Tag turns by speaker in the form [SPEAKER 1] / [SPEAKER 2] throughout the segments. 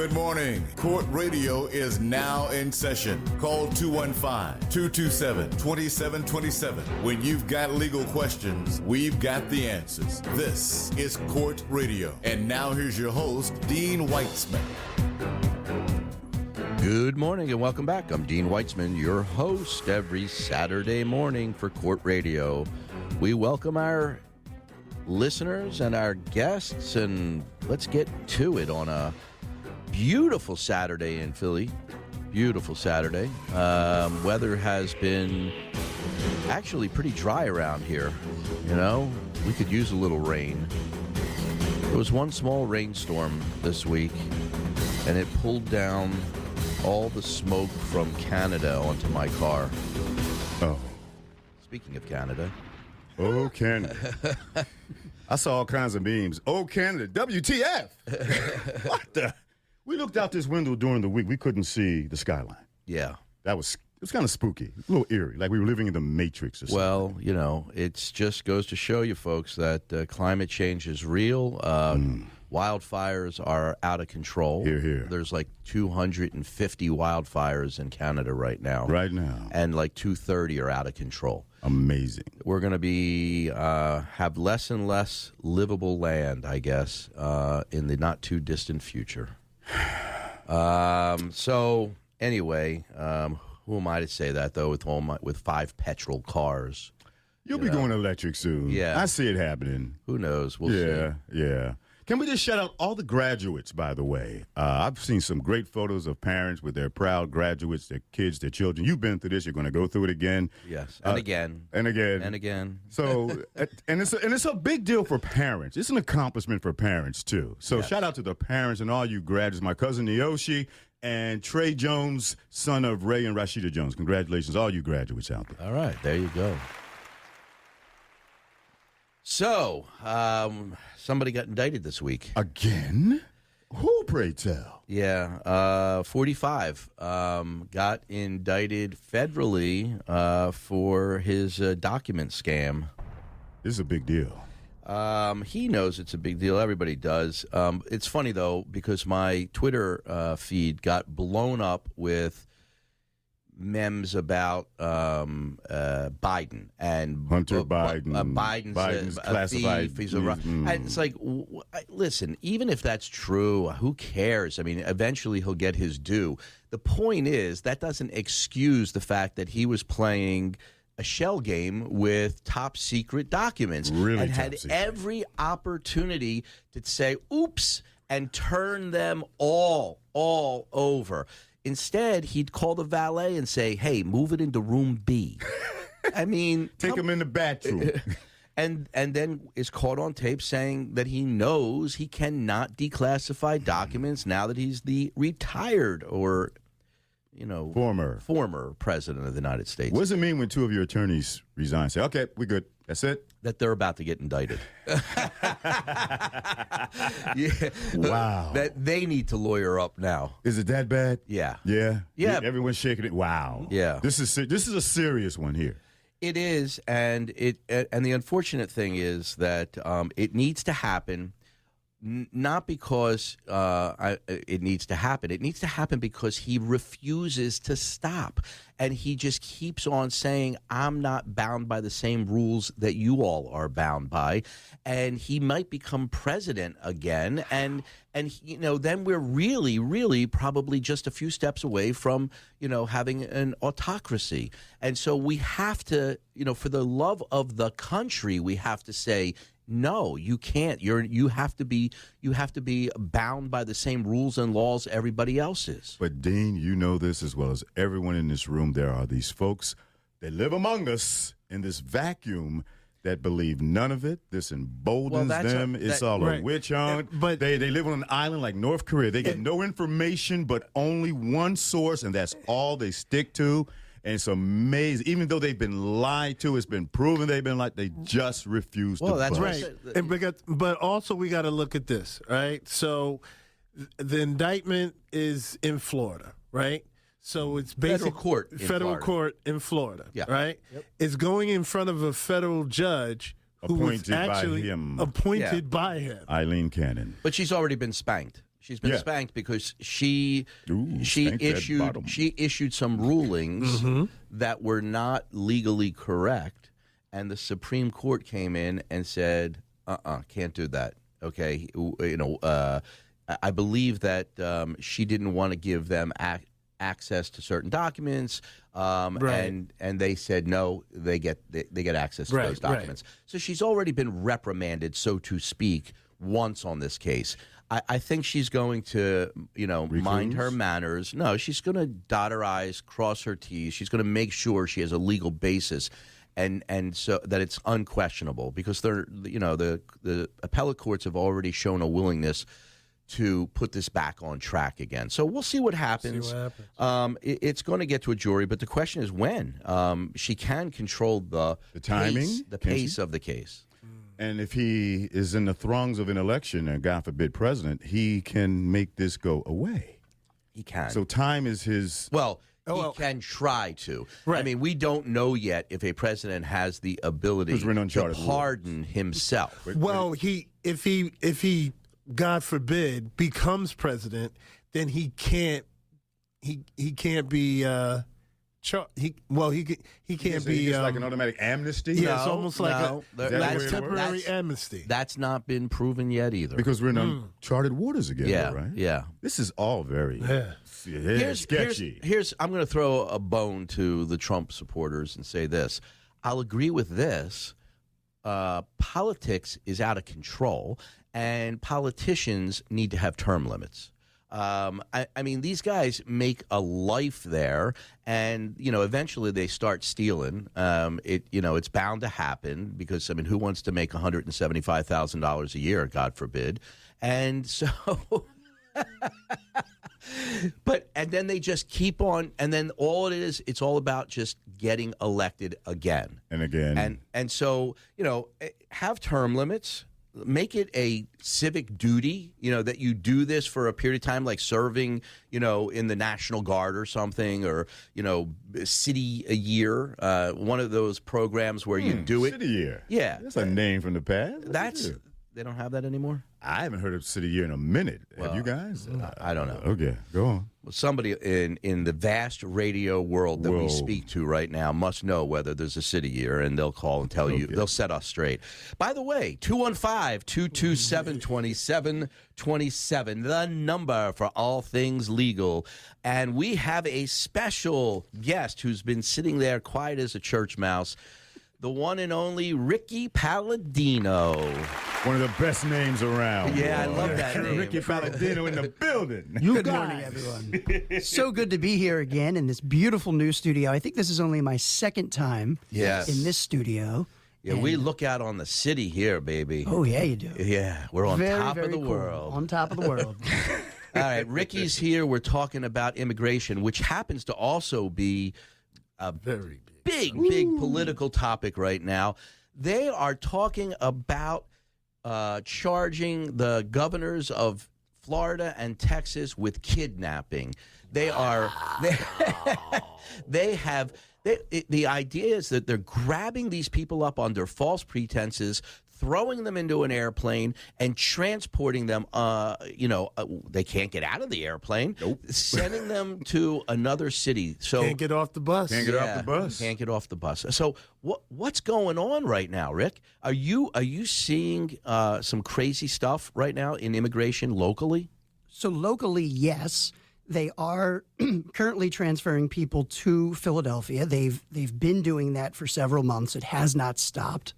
[SPEAKER 1] Good morning. Court Radio is now in session. Call 215 227 2727. When you've got legal questions, we've got the answers. This is Court Radio. And now here's your host, Dean Weitzman.
[SPEAKER 2] Good morning and welcome back. I'm Dean Weitzman, your host every Saturday morning for Court Radio. We welcome our listeners and our guests, and let's get to it on a beautiful Saturday in Philly. Beautiful Saturday. Um, weather has been actually pretty dry around here. You know, we could use a little rain. There was one small rainstorm this week, and it pulled down all the smoke from Canada onto my car.
[SPEAKER 3] Oh,
[SPEAKER 2] Speaking of Canada,
[SPEAKER 3] oh, Canada. I saw all kinds of memes. Oh, Canada, WTF? what the? We looked out this window during the week. We couldn't see the skyline.
[SPEAKER 2] yeah.
[SPEAKER 3] That was it was kind of spooky, a little eerie, like we were living in the Matrix or something.
[SPEAKER 2] Well, you know, it just goes to show you folks that uh, climate change is real. Uh, Wildfires are out of control.
[SPEAKER 3] Mm. Here, here.
[SPEAKER 2] There's like 250 wildfires in Canada right now.
[SPEAKER 3] right now,
[SPEAKER 2] And like 230 are out of control.
[SPEAKER 3] amazing.
[SPEAKER 2] We're going to be uh, have less and less livable land, I guess, uh, in the not too distant future. Um, so anyway, um, who am I to say that though? With all my, with five petrol cars,
[SPEAKER 3] You'll be going electric soon.
[SPEAKER 2] Yeah.
[SPEAKER 3] I see it happening.
[SPEAKER 2] who knows? We'll
[SPEAKER 3] yeah,
[SPEAKER 2] see.
[SPEAKER 3] yeah. Can we just shout out all the graduates, by the way? Uh, I've seen some great photos of parents with their proud graduates, their kids, their children. You've been through this. You're going to go through it again.
[SPEAKER 2] Yes, and
[SPEAKER 3] Uh,
[SPEAKER 2] again,
[SPEAKER 3] And again.
[SPEAKER 2] and again.
[SPEAKER 3] So, uh, and it's a, and it's a big deal for parents. It's an accomplishment for parents too. So, shout out to the parents and all you graduates. My cousin Neoshi and Trey Jones, son of Ray and Rashida Jones. Congratulations, all you graduates out there.
[SPEAKER 2] All right, there you go. So, um, somebody got indicted this week.
[SPEAKER 3] Again? Who pray tell?
[SPEAKER 2] Yeah, uh, 45 um, got indicted federally uh, for his uh, document scam.
[SPEAKER 3] This is a big deal.
[SPEAKER 2] Um, he knows it's a big deal. Everybody does. Um, it's funny though because my Twitter uh, feed got blown up with memes about um, uh, Biden and
[SPEAKER 3] Hunter
[SPEAKER 2] uh,
[SPEAKER 3] Biden.
[SPEAKER 2] Uh, Biden's,
[SPEAKER 3] Biden's
[SPEAKER 2] a, a
[SPEAKER 3] classified
[SPEAKER 2] thief. He's a,
[SPEAKER 3] news,
[SPEAKER 2] and it's like, w- w- I- listen, even if that's true, who cares? I mean, eventually he'll get his due. The point is that doesn't excuse the fact that he was playing a shell game with top secret documents
[SPEAKER 3] Really
[SPEAKER 2] and had
[SPEAKER 3] secret.
[SPEAKER 2] every opportunity to say oops and turn them all all over instead he'd call the valet and say hey move it into room b i mean
[SPEAKER 3] Take
[SPEAKER 2] come-
[SPEAKER 3] them in the bathroom.
[SPEAKER 2] and and then is caught on tape saying that he knows he cannot declassify documents now that he's the retired or you know
[SPEAKER 3] Former.
[SPEAKER 2] former president of the united states
[SPEAKER 3] What does it mean when two of your attorneys resign? Say, okay, we're good. That's it.
[SPEAKER 2] That they're about to get indicted yeah
[SPEAKER 3] Wow.
[SPEAKER 2] that they need to lawyer up now.
[SPEAKER 3] Is it that bad?
[SPEAKER 2] Yeah,
[SPEAKER 3] Yeah.
[SPEAKER 2] Yeah.
[SPEAKER 3] Everyone's shaking it. Wow.
[SPEAKER 2] Yeah.
[SPEAKER 3] This is this is a serious one here.
[SPEAKER 2] it is, and it and the unfortunate thing is that um, it needs to happen. N- Not because uh, I, it needs to happen. It needs to happen because he refuses to stop. And he just keeps on saying, I'm not bound by the same rules that you all are bound by. And he might become president again. And, and you know, then we're really, really probably just a few steps away from, you know, having an autocracy. And so we have to, you know, for the love of the country, we have to say, no, you can't. You're you have to be you have to be bound by the same rules and laws everybody else is.
[SPEAKER 3] But Dean, you know this as well as everyone in this room. There are these folks that live among us in this vacuum that believe none of it. This emboldens
[SPEAKER 2] that's a-
[SPEAKER 3] them. it's
[SPEAKER 2] that-
[SPEAKER 3] all a witch hunt.
[SPEAKER 4] But-
[SPEAKER 3] they they live on an island like North Korea. They get no information but only one source, and that's all they stick to. And it's amazing. Even though they've been lied to, it's been proven they've been lied. They just refuse
[SPEAKER 2] Well,
[SPEAKER 3] to.
[SPEAKER 2] that's
[SPEAKER 3] budge.
[SPEAKER 4] Right. And because, but also we got to look at this, right? So the indictment is in Florida, right? So it's
[SPEAKER 2] Federal court in
[SPEAKER 4] federal
[SPEAKER 2] Florida.
[SPEAKER 4] court in Florida,
[SPEAKER 2] Yeah.
[SPEAKER 4] right? It's going in front of a federal judge who was
[SPEAKER 3] Appointed by him.
[SPEAKER 4] appointed
[SPEAKER 2] Yeah.
[SPEAKER 4] by him.
[SPEAKER 3] Aileen Cannon.
[SPEAKER 2] But she's already been spanked. She's been
[SPEAKER 3] Yeah.
[SPEAKER 2] spanked because she
[SPEAKER 3] Ooh,
[SPEAKER 2] she issued she issued some rulings
[SPEAKER 3] Mm-hmm.
[SPEAKER 2] that were not legally correct, and the Supreme Court came in and said, "Uh, uh can't do that." Okay, you know, uh, I- I believe that um, she didn't want to give them ac- access to certain documents, um,
[SPEAKER 4] Right.
[SPEAKER 2] and and they said no, they get they, they get access to
[SPEAKER 4] Right,
[SPEAKER 2] those
[SPEAKER 4] right.
[SPEAKER 2] documents. So she's already been reprimanded, so to speak, once on this case. I, I think she's going to, you know, mind her manners. No, she's going to dot her i's, cross her t's. She's going to make sure she has a legal basis, and and so that it's unquestionable because they're, you know, the the appellate courts have already shown a willingness to put this back on track again. So we'll see what happens.
[SPEAKER 4] what happens.
[SPEAKER 2] Um, it- it's going to get to a jury, but the question is when. Um, she can control the
[SPEAKER 3] The timing?
[SPEAKER 2] pace, the pace of the case.
[SPEAKER 3] And if he is in the throngs of an election and God forbid president, he can make this go away.
[SPEAKER 2] He can.
[SPEAKER 3] So time is his.
[SPEAKER 2] Well,
[SPEAKER 4] Oh,
[SPEAKER 2] he
[SPEAKER 4] well-
[SPEAKER 2] can try to. I mean, we don't know yet if a president has the ability
[SPEAKER 3] Because we're in
[SPEAKER 2] to
[SPEAKER 3] uncharted waters.
[SPEAKER 2] pardon himself.
[SPEAKER 4] Well, he if he if he God forbid becomes president, then he can't he he can't be uh char- he well he he can't
[SPEAKER 3] So
[SPEAKER 4] be
[SPEAKER 3] gets
[SPEAKER 4] um,
[SPEAKER 3] like an automatic amnesty.
[SPEAKER 4] yeah it's almost like
[SPEAKER 2] no,
[SPEAKER 4] a,
[SPEAKER 2] there-
[SPEAKER 3] that
[SPEAKER 4] like
[SPEAKER 3] the way
[SPEAKER 4] a
[SPEAKER 3] it
[SPEAKER 4] temporary
[SPEAKER 2] works?
[SPEAKER 4] amnesty.
[SPEAKER 2] That's not been proven yet either.
[SPEAKER 3] Because we're in uncharted waters again,
[SPEAKER 2] yeah,
[SPEAKER 3] though, right?
[SPEAKER 2] yeah.
[SPEAKER 3] This is all very
[SPEAKER 4] Yeah.
[SPEAKER 3] yeah,
[SPEAKER 2] Here's,
[SPEAKER 3] sketchy.
[SPEAKER 2] Here's, here's I'm going to throw a bone to the Trump supporters and say this. I'll agree with this. Uh, politics is out of control, and politicians need to have term limits. Um, I, I mean, these guys make a life there, and you know, eventually they start stealing. Um, it, you know, it's bound to happen because I mean, who wants to make one hundred and seventy-five thousand dollars a year? God forbid. And so, but and then they just keep on, and then all it is, it's all about just getting elected again
[SPEAKER 3] and again,
[SPEAKER 2] and and so you know eh, have term limits make it a civic duty you know that you do this for a period of time like serving you know in the national guard or something or you know city a year uh, one of those programs where you do it
[SPEAKER 3] City a Year.
[SPEAKER 2] Yeah.
[SPEAKER 3] that's a name from the past. Look at
[SPEAKER 2] that's. They don't have that anymore
[SPEAKER 3] I haven't heard of City Year in a minute. Have you guys?
[SPEAKER 2] I don't know.
[SPEAKER 3] Okay, go on.
[SPEAKER 2] Well, somebody in in the vast radio world that we speak to right now must know whether there's a city year, and they'll call and tell you. They'll set us straight. By the way, 215-227-2727, the number for all things legal. And we have a special guest who's been sitting there quiet as a church mouse, the one and only Ricky Palladino.
[SPEAKER 3] One of the best names around.
[SPEAKER 2] Yeah, I love that name.
[SPEAKER 3] Ricky Palladino in the building.
[SPEAKER 5] You
[SPEAKER 6] Good
[SPEAKER 5] guys.
[SPEAKER 6] morning, everyone. so good to be here again in this beautiful new studio. I think this is only my second time
[SPEAKER 2] Yes.
[SPEAKER 6] in this studio.
[SPEAKER 2] Yeah, we look out on the city here, baby.
[SPEAKER 6] Oh, yeah, you do.
[SPEAKER 2] Yeah, we're on
[SPEAKER 6] very,
[SPEAKER 2] top
[SPEAKER 6] very
[SPEAKER 2] of the
[SPEAKER 6] cool.
[SPEAKER 2] world.
[SPEAKER 6] On top of the world.
[SPEAKER 2] All right, Ricky's here. We're talking about immigration, which happens to also be a
[SPEAKER 4] Very big.
[SPEAKER 2] big, big political topic right now. They are talking about uh, charging the governors of Florida and Texas with kidnapping. They are they, they have they, it- the idea is that they're grabbing these people up under false pretenses, throwing them into an airplane, and transporting them. Uh, you know, uh, they can't get out of the airplane. Nope. Sending them to another city. So
[SPEAKER 4] Can't get off the bus.
[SPEAKER 3] Can't get off the bus.
[SPEAKER 2] Can't get off the bus. So what what's going on right now, Rick? Are you are you seeing uh, some crazy stuff right now in immigration locally?
[SPEAKER 6] so, locally, yes. They are currently transferring people to Philadelphia. They've they've been doing that for several months. It has not stopped.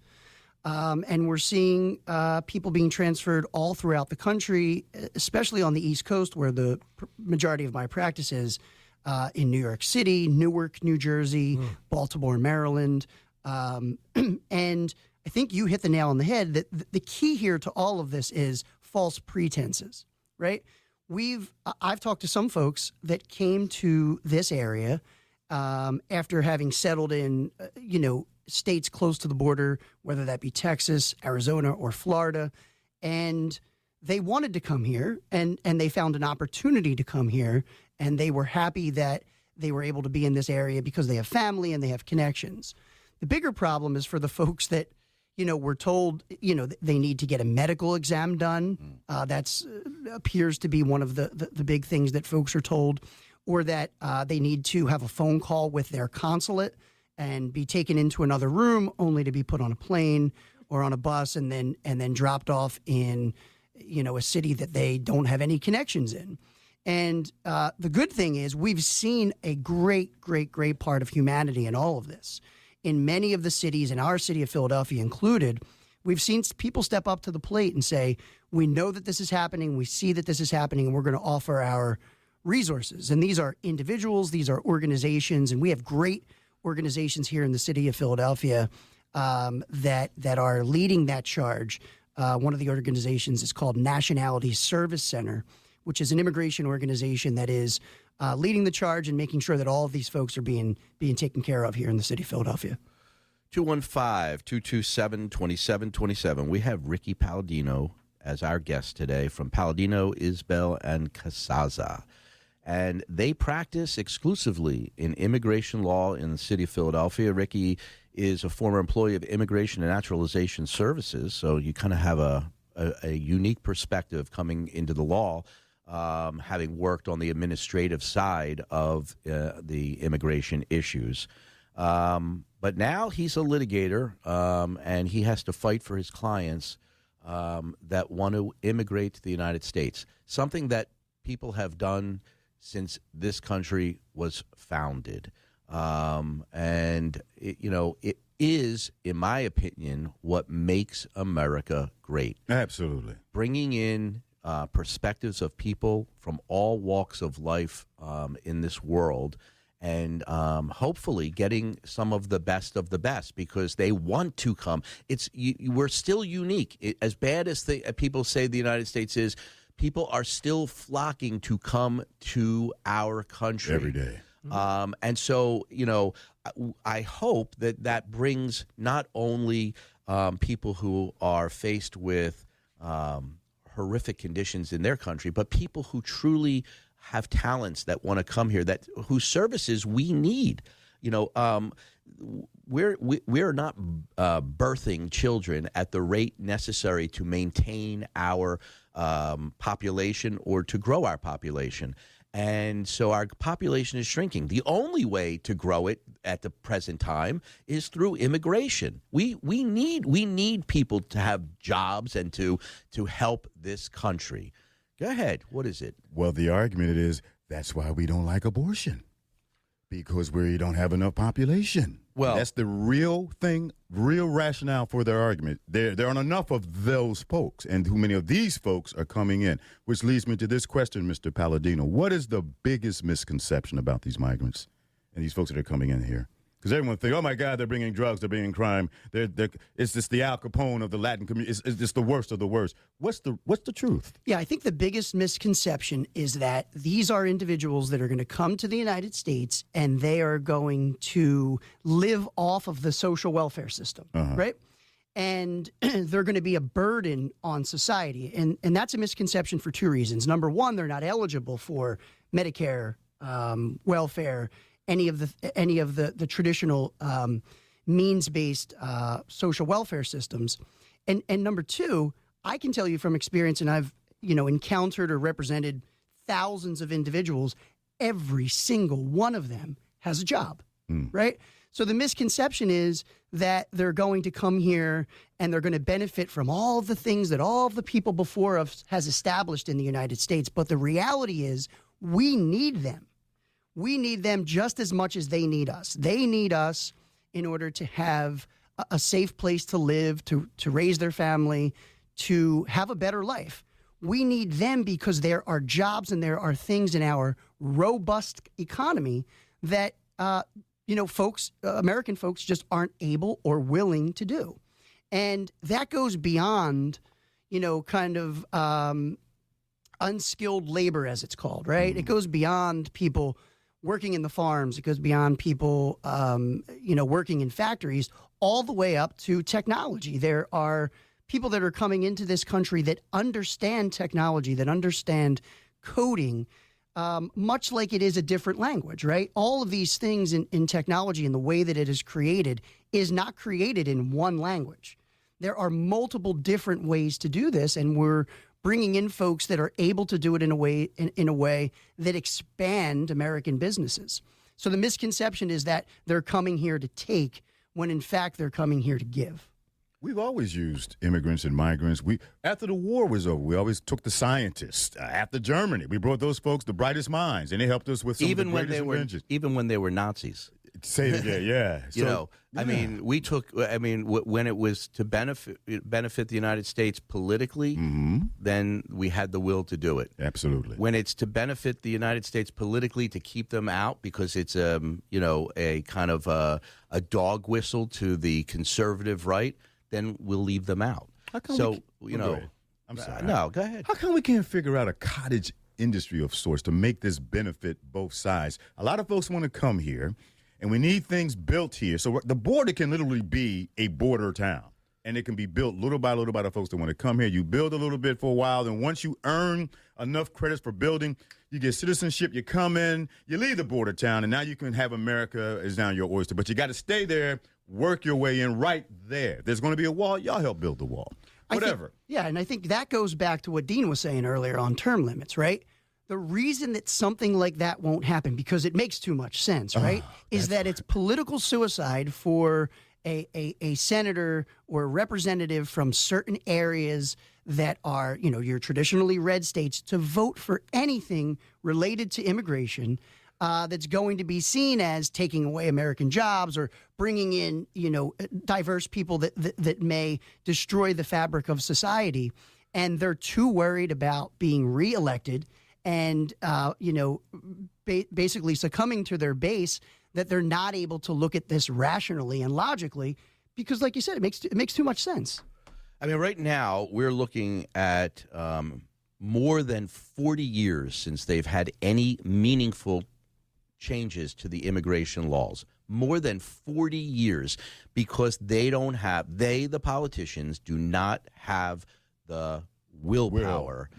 [SPEAKER 6] Um, and we're seeing uh, people being transferred all throughout the country, especially on the East Coast, where the pr- majority of my practice is uh, in New York City, Newark, New Jersey, Baltimore, Maryland. Um, and I think you hit the nail on the head that th- the key here to all of this is false pretenses, right? We've I've talked to some folks that came to this area um, after having settled in, uh, you know, states close to the border, whether that be Texas, Arizona, or Florida, and they wanted to come here, and and they found an opportunity to come here, and they were happy that they were able to be in this area because they have family and they have connections. The bigger problem is for the folks that, you know, we're told, you know, they need to get a medical exam done. Uh, that's uh, appears to be one of the, the the big things that folks are told, or that uh, they need to have a phone call with their consulate and be taken into another room, only to be put on a plane or on a bus and then and then dropped off in, you know, a city that they don't have any connections in. And uh, the good thing is, we've seen a great, great, great part of humanity in all of this. In many of the cities, in our city of Philadelphia included, we've seen people step up to the plate and say, We know that this is happening, we see that this is happening, and we're going to offer our resources. And these are individuals, these are organizations, and we have great organizations here in the city of Philadelphia um, that, that are leading that charge. Uh, one of the organizations is called Nationality Service Center which is an immigration organization that is uh, leading the charge and making sure that all of these folks are being being taken care of here in the city of Philadelphia.
[SPEAKER 2] 215-227-2727. We have Ricky Palladino as our guest today from Palladino, Isbell, and Casazza. And they practice exclusively in immigration law in the city of Philadelphia. Ricky is a former employee of Immigration and Naturalization Services, so you kind of have a, a, a unique perspective coming into the law, um, having worked on the administrative side of uh, the immigration issues. Um, but now he's a litigator, um, and he has to fight for his clients um, that want to immigrate to the United States. Something that people have done since this country was founded, um, and it, you know it is, in my opinion, what makes America great.
[SPEAKER 3] Absolutely.
[SPEAKER 2] bringing in uh, perspectives of people from all walks of life um, in this world and um, hopefully getting some of the best of the best because they want to come. It's you, you- we're still unique. It- as bad as the, uh, people say the united states is people are still flocking to come to our country
[SPEAKER 3] Every day.
[SPEAKER 2] um, and so, you know, I, I hope that that brings not only um, people who are faced with um, horrific conditions in their country, but people who truly have talents that want to come here, that whose services we need. You know, um, we're we, we're not uh, birthing children at the rate necessary to maintain our um, population or to grow our population. And so our population is shrinking. The only way to grow it at the present time is through immigration. We we need we need people to have jobs and to to help this country. Go ahead. What is it?
[SPEAKER 3] Well, the argument is that's why we don't like abortion because we don't have enough population.
[SPEAKER 2] Well-
[SPEAKER 3] that's the real thing, real rationale for their argument. There, there aren't enough of those folks, and too many of these folks are coming in. Which leads me to this question, Mr. Palladino: What is the biggest misconception about these migrants and these folks that are coming in here? Because everyone think, oh my God, they're bringing drugs, they're bringing crime. They're, they're, it's just the Al Capone of the Latin community. It's, it's just the worst of the worst. What's the what's the truth?
[SPEAKER 6] Yeah, I think the biggest misconception is that these are individuals that are going to come to the United States and they are going to live off of the social welfare system, right? And they're going to be a burden on society. And, and that's a misconception for two reasons. Number one, they're not eligible for Medicare, um, welfare, any of the any of the the traditional um, means based uh, social welfare systems. And and number two, I can tell you from experience, and I've you know encountered or represented thousands of individuals. Every single one of them has a job, right? So the misconception is that they're going to come here and they're going to benefit from all of the things that all of the people before us has established in the United States. But the reality is, we need them we need them just as much as they need us. They need us in order to have a, a safe place to live, to to raise their family, to have a better life. We need them because there are jobs and there are things in our robust economy that uh, you know folks, uh, American folks, just aren't able or willing to do, and that goes beyond you know kind of um, unskilled labor, as it's called, right? It goes beyond people working in the farms. It goes beyond people, um, you know, working in factories, all the way up to technology. There are people that are coming into this country that understand technology, that understand coding, um, much like it is a different language, right? All of these things in, in technology and the way that it is created is not created in one language. There are multiple different ways to do this, and we're bringing in folks that are able to do it in a way in, in a way that expand American businesses. So the misconception is that they're coming here to take, when in fact they're coming here to give.
[SPEAKER 3] We've always used immigrants and migrants. We after the war was over, we always took the scientists. Uh, after Germany, we brought those folks, the brightest minds, and they helped us with some
[SPEAKER 2] even
[SPEAKER 3] of the
[SPEAKER 2] when
[SPEAKER 3] greatest
[SPEAKER 2] they were
[SPEAKER 3] inventions.
[SPEAKER 2] even when they were Nazis.
[SPEAKER 3] Say it again, yeah.
[SPEAKER 2] You
[SPEAKER 3] So,
[SPEAKER 2] know, I mean, we took. I mean, w- when it was to benefit benefit the United States politically,
[SPEAKER 3] Mm-hmm.
[SPEAKER 2] then we had the will to do it.
[SPEAKER 3] absolutely.
[SPEAKER 2] When it's to benefit the United States politically to keep them out because it's um you know a kind of a, a dog whistle to the conservative right, then we'll leave them out.
[SPEAKER 3] How come
[SPEAKER 2] so
[SPEAKER 3] we,
[SPEAKER 2] you know,
[SPEAKER 3] ahead. I'm sorry.
[SPEAKER 2] no, go ahead.
[SPEAKER 3] How come we can't figure out a cottage industry of sorts to make this benefit both sides? A lot of folks want to come here, and we need things built here. So the border can literally be a border town, and it can be built little by little by the folks that want to come here. You build a little bit for a while, then once you earn enough credits for building, you get citizenship. You come in, you leave the border town, and now you can have America is now your oyster. But you got to stay there, work your way in right there. There's going to be a wall. Y'all help build the wall.
[SPEAKER 6] I think-
[SPEAKER 3] Whatever.
[SPEAKER 6] yeah, and I think that goes back to what Dean was saying earlier on term limits, right? The reason that something like that won't happen, because it makes too much sense, right, is that it's political suicide for a, a, a senator or a representative from certain areas that are, you know, your traditionally red states to vote for anything related to immigration uh, that's going to be seen as taking away American jobs or bringing in, you know, diverse people that, that, that may destroy the fabric of society. And they're too worried about being reelected and, uh, you know, ba- basically succumbing to their base that they're not able to look at this rationally and logically because, like you said, it makes, it makes too much sense.
[SPEAKER 2] I mean, right now we're looking at um, more than 40 years since they've had any meaningful changes to the immigration laws. More than 40 years because they don't have, they, the politicians, do not have the willpower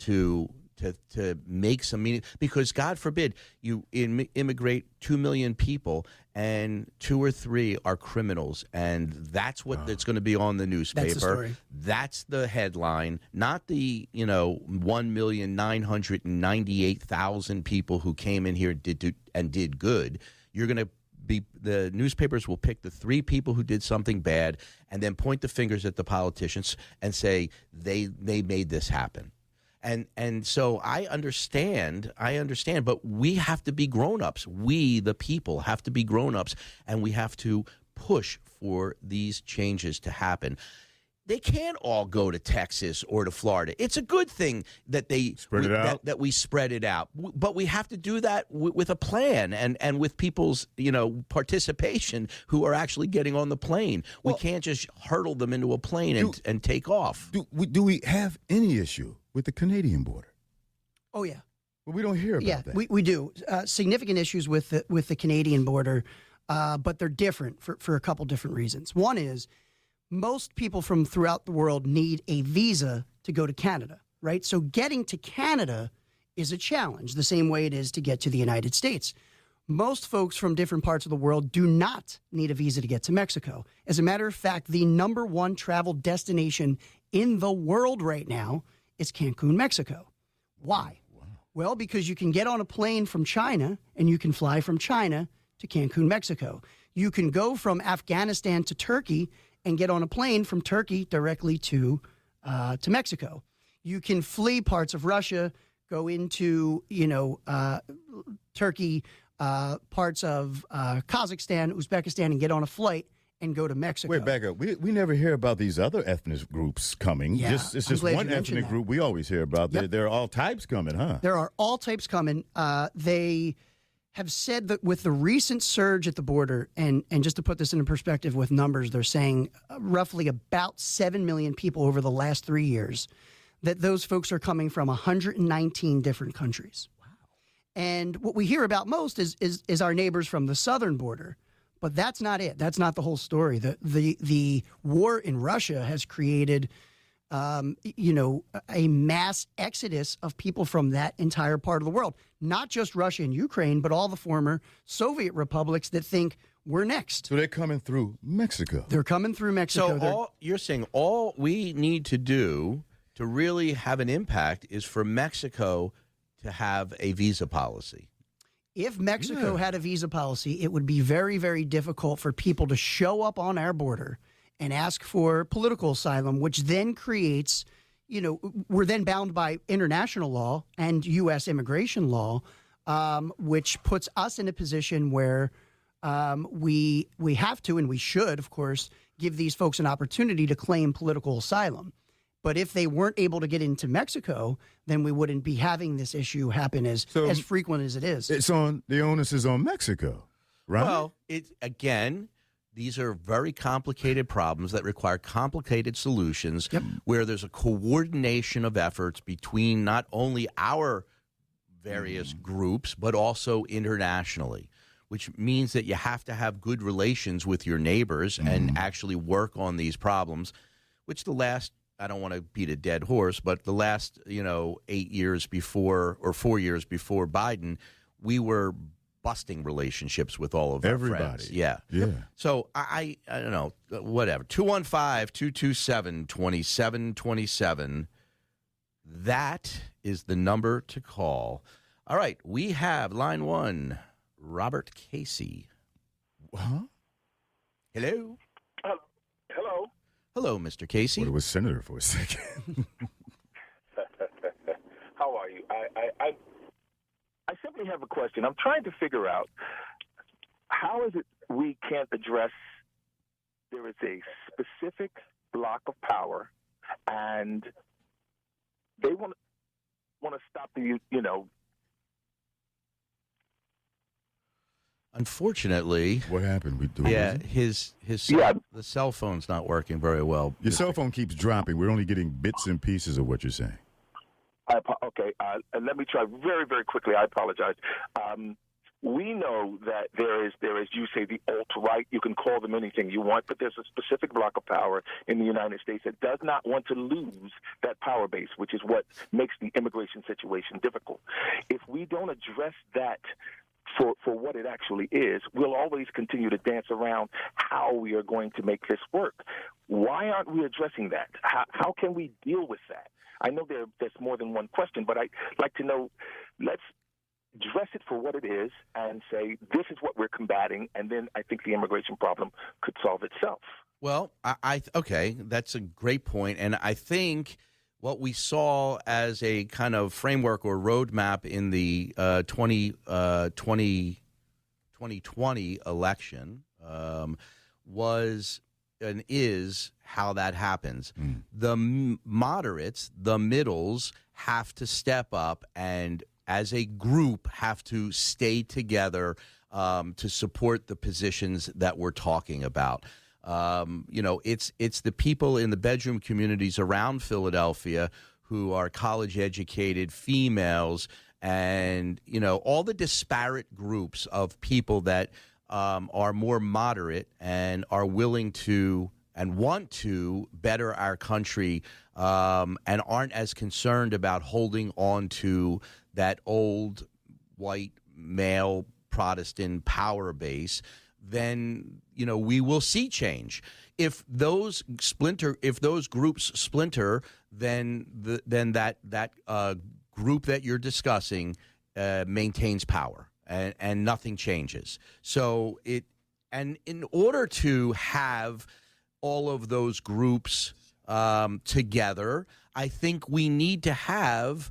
[SPEAKER 2] to. To, to make some meaning because God forbid you Im- immigrate two million people and two or three are criminals and that's what ah. that's going to be on the newspaper
[SPEAKER 6] story.
[SPEAKER 2] that's the headline, not the you know one million nine hundred and ninety-eight thousand people who came in here did do, and did good. You're going to be the newspapers will pick the three people who did something bad and then point the fingers at the politicians and say they they made this happen. And and so I understand, I understand, but we have to be grown-ups. We the people have to be grown-ups and we have to push for these changes to happen they can't all go to Texas or to Florida. It's a good thing that they
[SPEAKER 3] Spread it
[SPEAKER 2] we-
[SPEAKER 3] out.
[SPEAKER 2] That, that we spread it out, but we have to do that w- with a plan and and with people's you know participation who are actually getting on the plane. we can't just hurdle them into a plane and, and take off.
[SPEAKER 3] Do we, do we have any issue with the Canadian border?
[SPEAKER 6] Oh, yeah.
[SPEAKER 3] Well, we don't hear about
[SPEAKER 6] yeah,
[SPEAKER 3] that.
[SPEAKER 6] we, we do. Uh, significant issues with the, with the Canadian border, uh, but they're different for, for a couple different reasons. One is most people from throughout the world need a visa to go to Canada, right? So getting to Canada is a challenge, the same way it is to get to the United States. Most folks from different parts of the world do not need a visa to get to Mexico. As a matter of fact, the number one travel destination in the world right now is Cancun, Mexico. Why? Well, because you can get on a plane from China and you can fly from China to Cancun, Mexico. You can go from Afghanistan to Turkey and get on a plane from Turkey directly to uh, to Mexico. You can flee parts of Russia, go into you know uh, Turkey, uh, parts of uh, Kazakhstan, Uzbekistan, and get on a flight and go to Mexico.
[SPEAKER 3] Wait, back up. We, we never hear about these other ethnic groups coming.
[SPEAKER 6] Yeah,
[SPEAKER 3] just it's
[SPEAKER 6] I'm
[SPEAKER 3] just one ethnic group we always hear about. There,
[SPEAKER 6] Yep.
[SPEAKER 3] there are all types coming, huh?
[SPEAKER 6] There are all types coming. Uh, they have said that with the recent surge at the border, and, and just to put this into perspective with numbers, they're saying uh, roughly about 7 million people over the last three years, that those folks are coming from 119 different countries. Wow. And what we hear about most is, is, is our neighbors from the southern border. But that's not it. That's not the whole story. The, the, the war in Russia has created um, you know, a mass exodus of people from that entire part of the world. Not just Russia and Ukraine, but all the former Soviet republics that think we're next.
[SPEAKER 3] So they're coming through Mexico.
[SPEAKER 6] They're coming through Mexico.
[SPEAKER 2] So
[SPEAKER 6] They're-
[SPEAKER 2] all you're saying, all we need to do to really have an impact is for Mexico to have a visa policy.
[SPEAKER 6] if Mexico had a visa policy, it would be very, very difficult for people to show up on our border and ask for political asylum, which then creates, you know, we're then bound by international law and U.S. immigration law, um, which puts us in a position where um, we we have to and we should, of course, give these folks an opportunity to claim political asylum. But if they weren't able to get into Mexico, then we wouldn't be having this issue happen as
[SPEAKER 3] So-
[SPEAKER 6] as frequent as it is.
[SPEAKER 3] It's on the onus is on Mexico, right?
[SPEAKER 2] Well, it again, these are very complicated problems that require complicated solutions where there's a coordination of efforts between not only our various mm-hmm. groups but also internationally. Which means that you have to have good relations with your neighbors and mm-hmm. actually work on these problems, which the last I don't want to beat a dead horse, but the last, you know, eight years before or four years before Biden, we were busting relationships with all of our
[SPEAKER 3] Everybody.
[SPEAKER 2] friends. Yeah.
[SPEAKER 3] yeah.
[SPEAKER 2] So I, I, I don't know, whatever. 215 227 2727. That is the number to call. All right. We have line one, Robert Casey.
[SPEAKER 3] Huh?
[SPEAKER 2] Hello.
[SPEAKER 5] Uh, hello.
[SPEAKER 2] Hello, Mr. Casey.
[SPEAKER 3] Well, it was senator for a second.
[SPEAKER 5] How are you? I, I, I, I simply have a question. I'm trying to figure out how is it we can't address there is a specific block of power and they want want to stop the you know
[SPEAKER 2] Unfortunately,
[SPEAKER 3] what happened? We do
[SPEAKER 2] yeah, his his cell,
[SPEAKER 5] Yeah.
[SPEAKER 2] the cell phone's not working very well.
[SPEAKER 3] Your cell phone keeps dropping. We're only getting bits and pieces of what you're saying.
[SPEAKER 5] I, okay, uh, let me try very, very quickly. I apologize. Um, we know that there is, there is, you say, the alt right. You can call them anything you want, but there's a specific block of power in the United States that does not want to lose that power base, which is what makes the immigration situation difficult. If we don't address that for, for what it actually is, we'll always continue to dance around how we are going to make this work. Why aren't we addressing that? How, how can we deal with that? I know there, there's more than one question, but I'd like to know let's dress it for what it is and say this is what we're combating, and then I think the immigration problem could solve itself.
[SPEAKER 2] Well, I, I okay, that's a great point, and I think what we saw as a kind of framework or roadmap in the uh, 20, uh, 20, 2020 election um, was and is how that happens. The m- moderates, the middles, have to step up and, as a group, have to stay together um, to support the positions that we're talking about. Um, you know, it's it's the people in the bedroom communities around Philadelphia who are college educated females and you know all the disparate groups of people that um, are more moderate and are willing to and want to better our country um, and aren't as concerned about holding on to that old white male Protestant power base, then you know we will see change. If those splinter, if those groups splinter, then the, then that that uh, group that you're discussing uh, maintains power and, and nothing changes. So it and in order to have all of those groups um, together, I think we need to have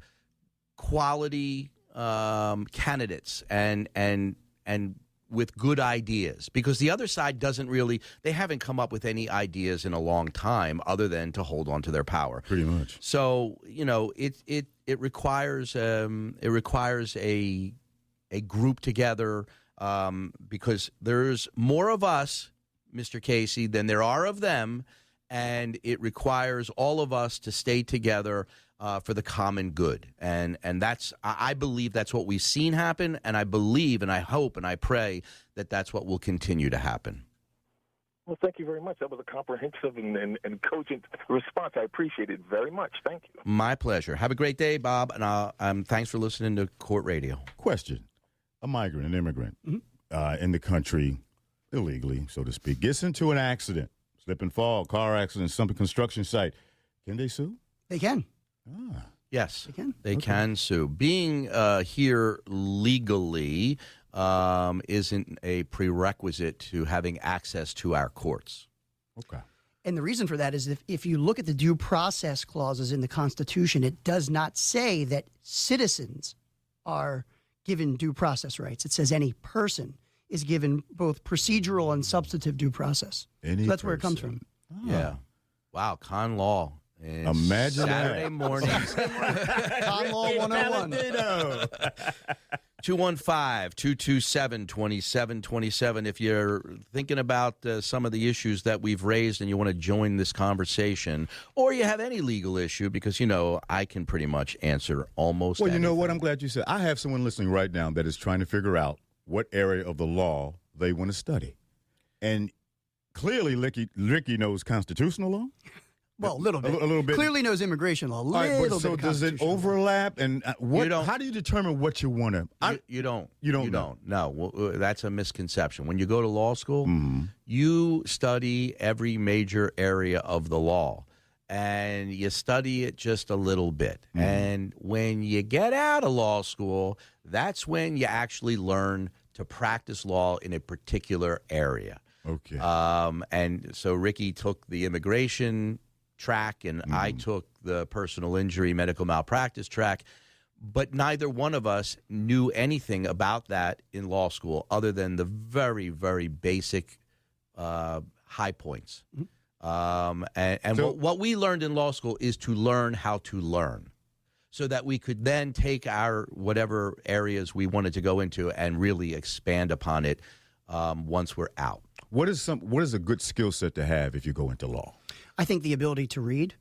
[SPEAKER 2] quality um, candidates and and and with good ideas because the other side doesn't really they haven't come up with any ideas in a long time other than to hold on to their power
[SPEAKER 3] Pretty much.
[SPEAKER 2] so you know it it it requires um, it requires a a group together um, because there's more of us, Mr. Casey, than there are of them, and it requires all of us to stay together uh, for the common good. And and that's I I believe that's what we've seen happen, and I believe and I hope and I pray that that's what will continue to happen.
[SPEAKER 5] Well, thank you very much. That was a comprehensive and, and, and cogent response. I appreciate it very much. Thank you.
[SPEAKER 2] My pleasure. Have a great day, Bob, and uh, um, thanks for listening to Court Radio.
[SPEAKER 3] Question: A migrant, an immigrant, uh, in the country, illegally, so to speak, gets into an accident, slip and fall, car accident, some construction site, can they sue?
[SPEAKER 6] They can. Ah.
[SPEAKER 2] Yes,
[SPEAKER 6] They can?
[SPEAKER 2] They can sue. Being uh, here legally um, isn't a prerequisite to having access to our courts.
[SPEAKER 3] Okay.
[SPEAKER 6] And the reason for that is if, if you look at the due process clauses in the Constitution, it does not say that citizens are given due process rights. It says any person is given both procedural and substantive due process.
[SPEAKER 3] Any
[SPEAKER 6] So that's where it comes
[SPEAKER 3] person.
[SPEAKER 6] from.
[SPEAKER 2] Yeah. Wow, con law. And
[SPEAKER 3] Imagine that.
[SPEAKER 2] Saturday mornings.
[SPEAKER 4] Con Law 101.
[SPEAKER 2] 215-227-2727 if you're thinking about uh, some of the issues that we've raised and you want to join this conversation or you have any legal issue because you know I can pretty much answer almost
[SPEAKER 3] Well, you know what? I'm glad you said. I have someone listening right now that is trying to figure out what area of the law they want to study, and clearly, Licky, Ricky knows constitutional law.
[SPEAKER 6] Well, a little bit.
[SPEAKER 3] li- a little bit.
[SPEAKER 6] Clearly knows immigration law. A
[SPEAKER 3] All
[SPEAKER 6] little
[SPEAKER 3] right, but
[SPEAKER 6] bit.
[SPEAKER 3] so does it overlap? And uh, what?
[SPEAKER 2] You don't-
[SPEAKER 3] how do you determine what you want to?
[SPEAKER 2] you, you don't
[SPEAKER 3] you don't
[SPEAKER 2] you
[SPEAKER 3] know.
[SPEAKER 2] don't no well, uh, that's a misconception when you go to law school
[SPEAKER 3] Mm-hmm.
[SPEAKER 2] you study every major area of the law and you study it just a little bit
[SPEAKER 3] Mm-hmm.
[SPEAKER 2] and when you get out of law school that's when you actually learn to practice law in a particular area
[SPEAKER 3] Okay.
[SPEAKER 2] um, and so Ricky took the immigration track, and I
[SPEAKER 3] Mm-hmm.
[SPEAKER 2] took the personal injury medical malpractice track. But neither one of us knew anything about that in law school, other than the very, very basic uh, high points. Um, and and
[SPEAKER 3] So-
[SPEAKER 2] what, what we learned in law school is to learn how to learn so that we could then take our whatever areas we wanted to go into and really expand upon it um, once we're out.
[SPEAKER 3] what is some? What is a good skill set to have if you go into law?
[SPEAKER 6] I think the ability to read.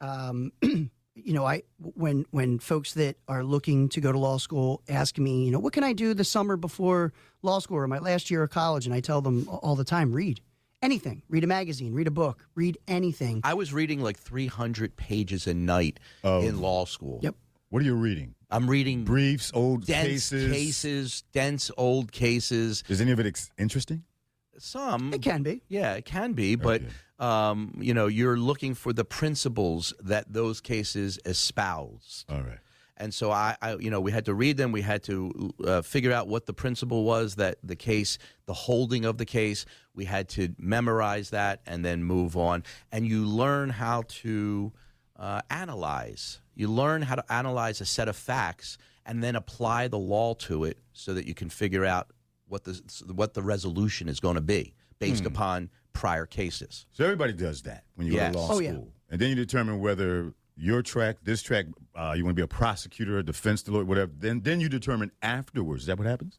[SPEAKER 6] Um, you know, I when when folks that are looking to go to law school ask me, you know, what can I do the summer before law school or my last year of college, and I tell them all the time, read anything, read a magazine, read a book, read anything.
[SPEAKER 2] I was reading like 300 pages a night in law school.
[SPEAKER 6] Yep.
[SPEAKER 3] What are you reading?
[SPEAKER 2] I'm reading
[SPEAKER 3] Briefs, old
[SPEAKER 2] dense
[SPEAKER 3] cases.
[SPEAKER 2] cases, dense old cases.
[SPEAKER 3] Is any of it ex- interesting?
[SPEAKER 2] Some
[SPEAKER 6] It can be.
[SPEAKER 2] Yeah, it can be, but um, you know, you're looking for the principles that those cases espouse.
[SPEAKER 3] All right.
[SPEAKER 2] And so I, I, you know, we had to read them. We had to uh, figure out what the principle was that the case, the holding of the case. We had to memorize that and then move on. And you learn how to uh, analyze. You learn how to analyze a set of facts and then apply the law to it, so that you can figure out what the what the resolution is going to be based upon prior cases.
[SPEAKER 3] So everybody does that when you
[SPEAKER 2] Yes.
[SPEAKER 3] go to law
[SPEAKER 6] Oh,
[SPEAKER 3] school,
[SPEAKER 6] yeah.
[SPEAKER 3] and then you determine whether your track, this track, uh, you want to be a prosecutor, a defense lawyer, whatever. Then, then you determine afterwards. Is that what happens?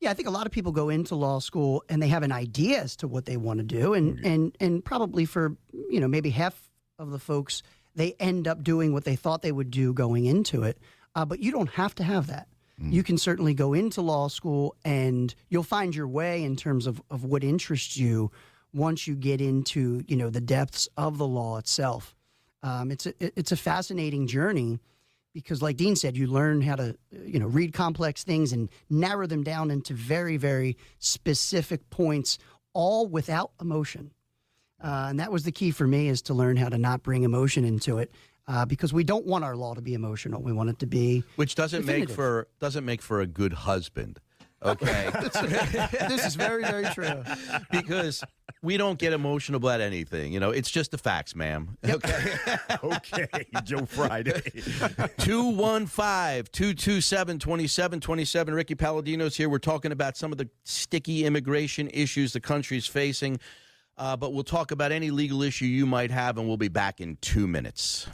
[SPEAKER 6] Yeah, I think a lot of people go into law school and they have an idea as to what they want to do, and and and probably for you know maybe half of the folks they end up doing what they thought they would do going into it. Uh, but you don't have to have that. You can certainly go into law school and you'll find your way in terms of, of what interests you once you get into you know the depths of the law itself. Um, it's a it's a fascinating journey because like dean said you learn how to you know read complex things and narrow them down into very very specific points all without emotion uh, and that was the key for me is to learn how to not bring emotion into it uh, because we don't want our law to be emotional we want it to be
[SPEAKER 2] which doesn't make for doesn't make for a good husband. Okay,
[SPEAKER 6] this is very very true
[SPEAKER 2] because we don't get emotional about anything. You know, it's just the facts, ma'am. Okay,
[SPEAKER 3] Okay, Joe Friday.
[SPEAKER 2] 215-227-2727. Ricky Palladino's here. We're talking about some of the sticky immigration issues the country's facing. Uh, but we'll talk about any legal issue you might have, and we'll be back in two minutes.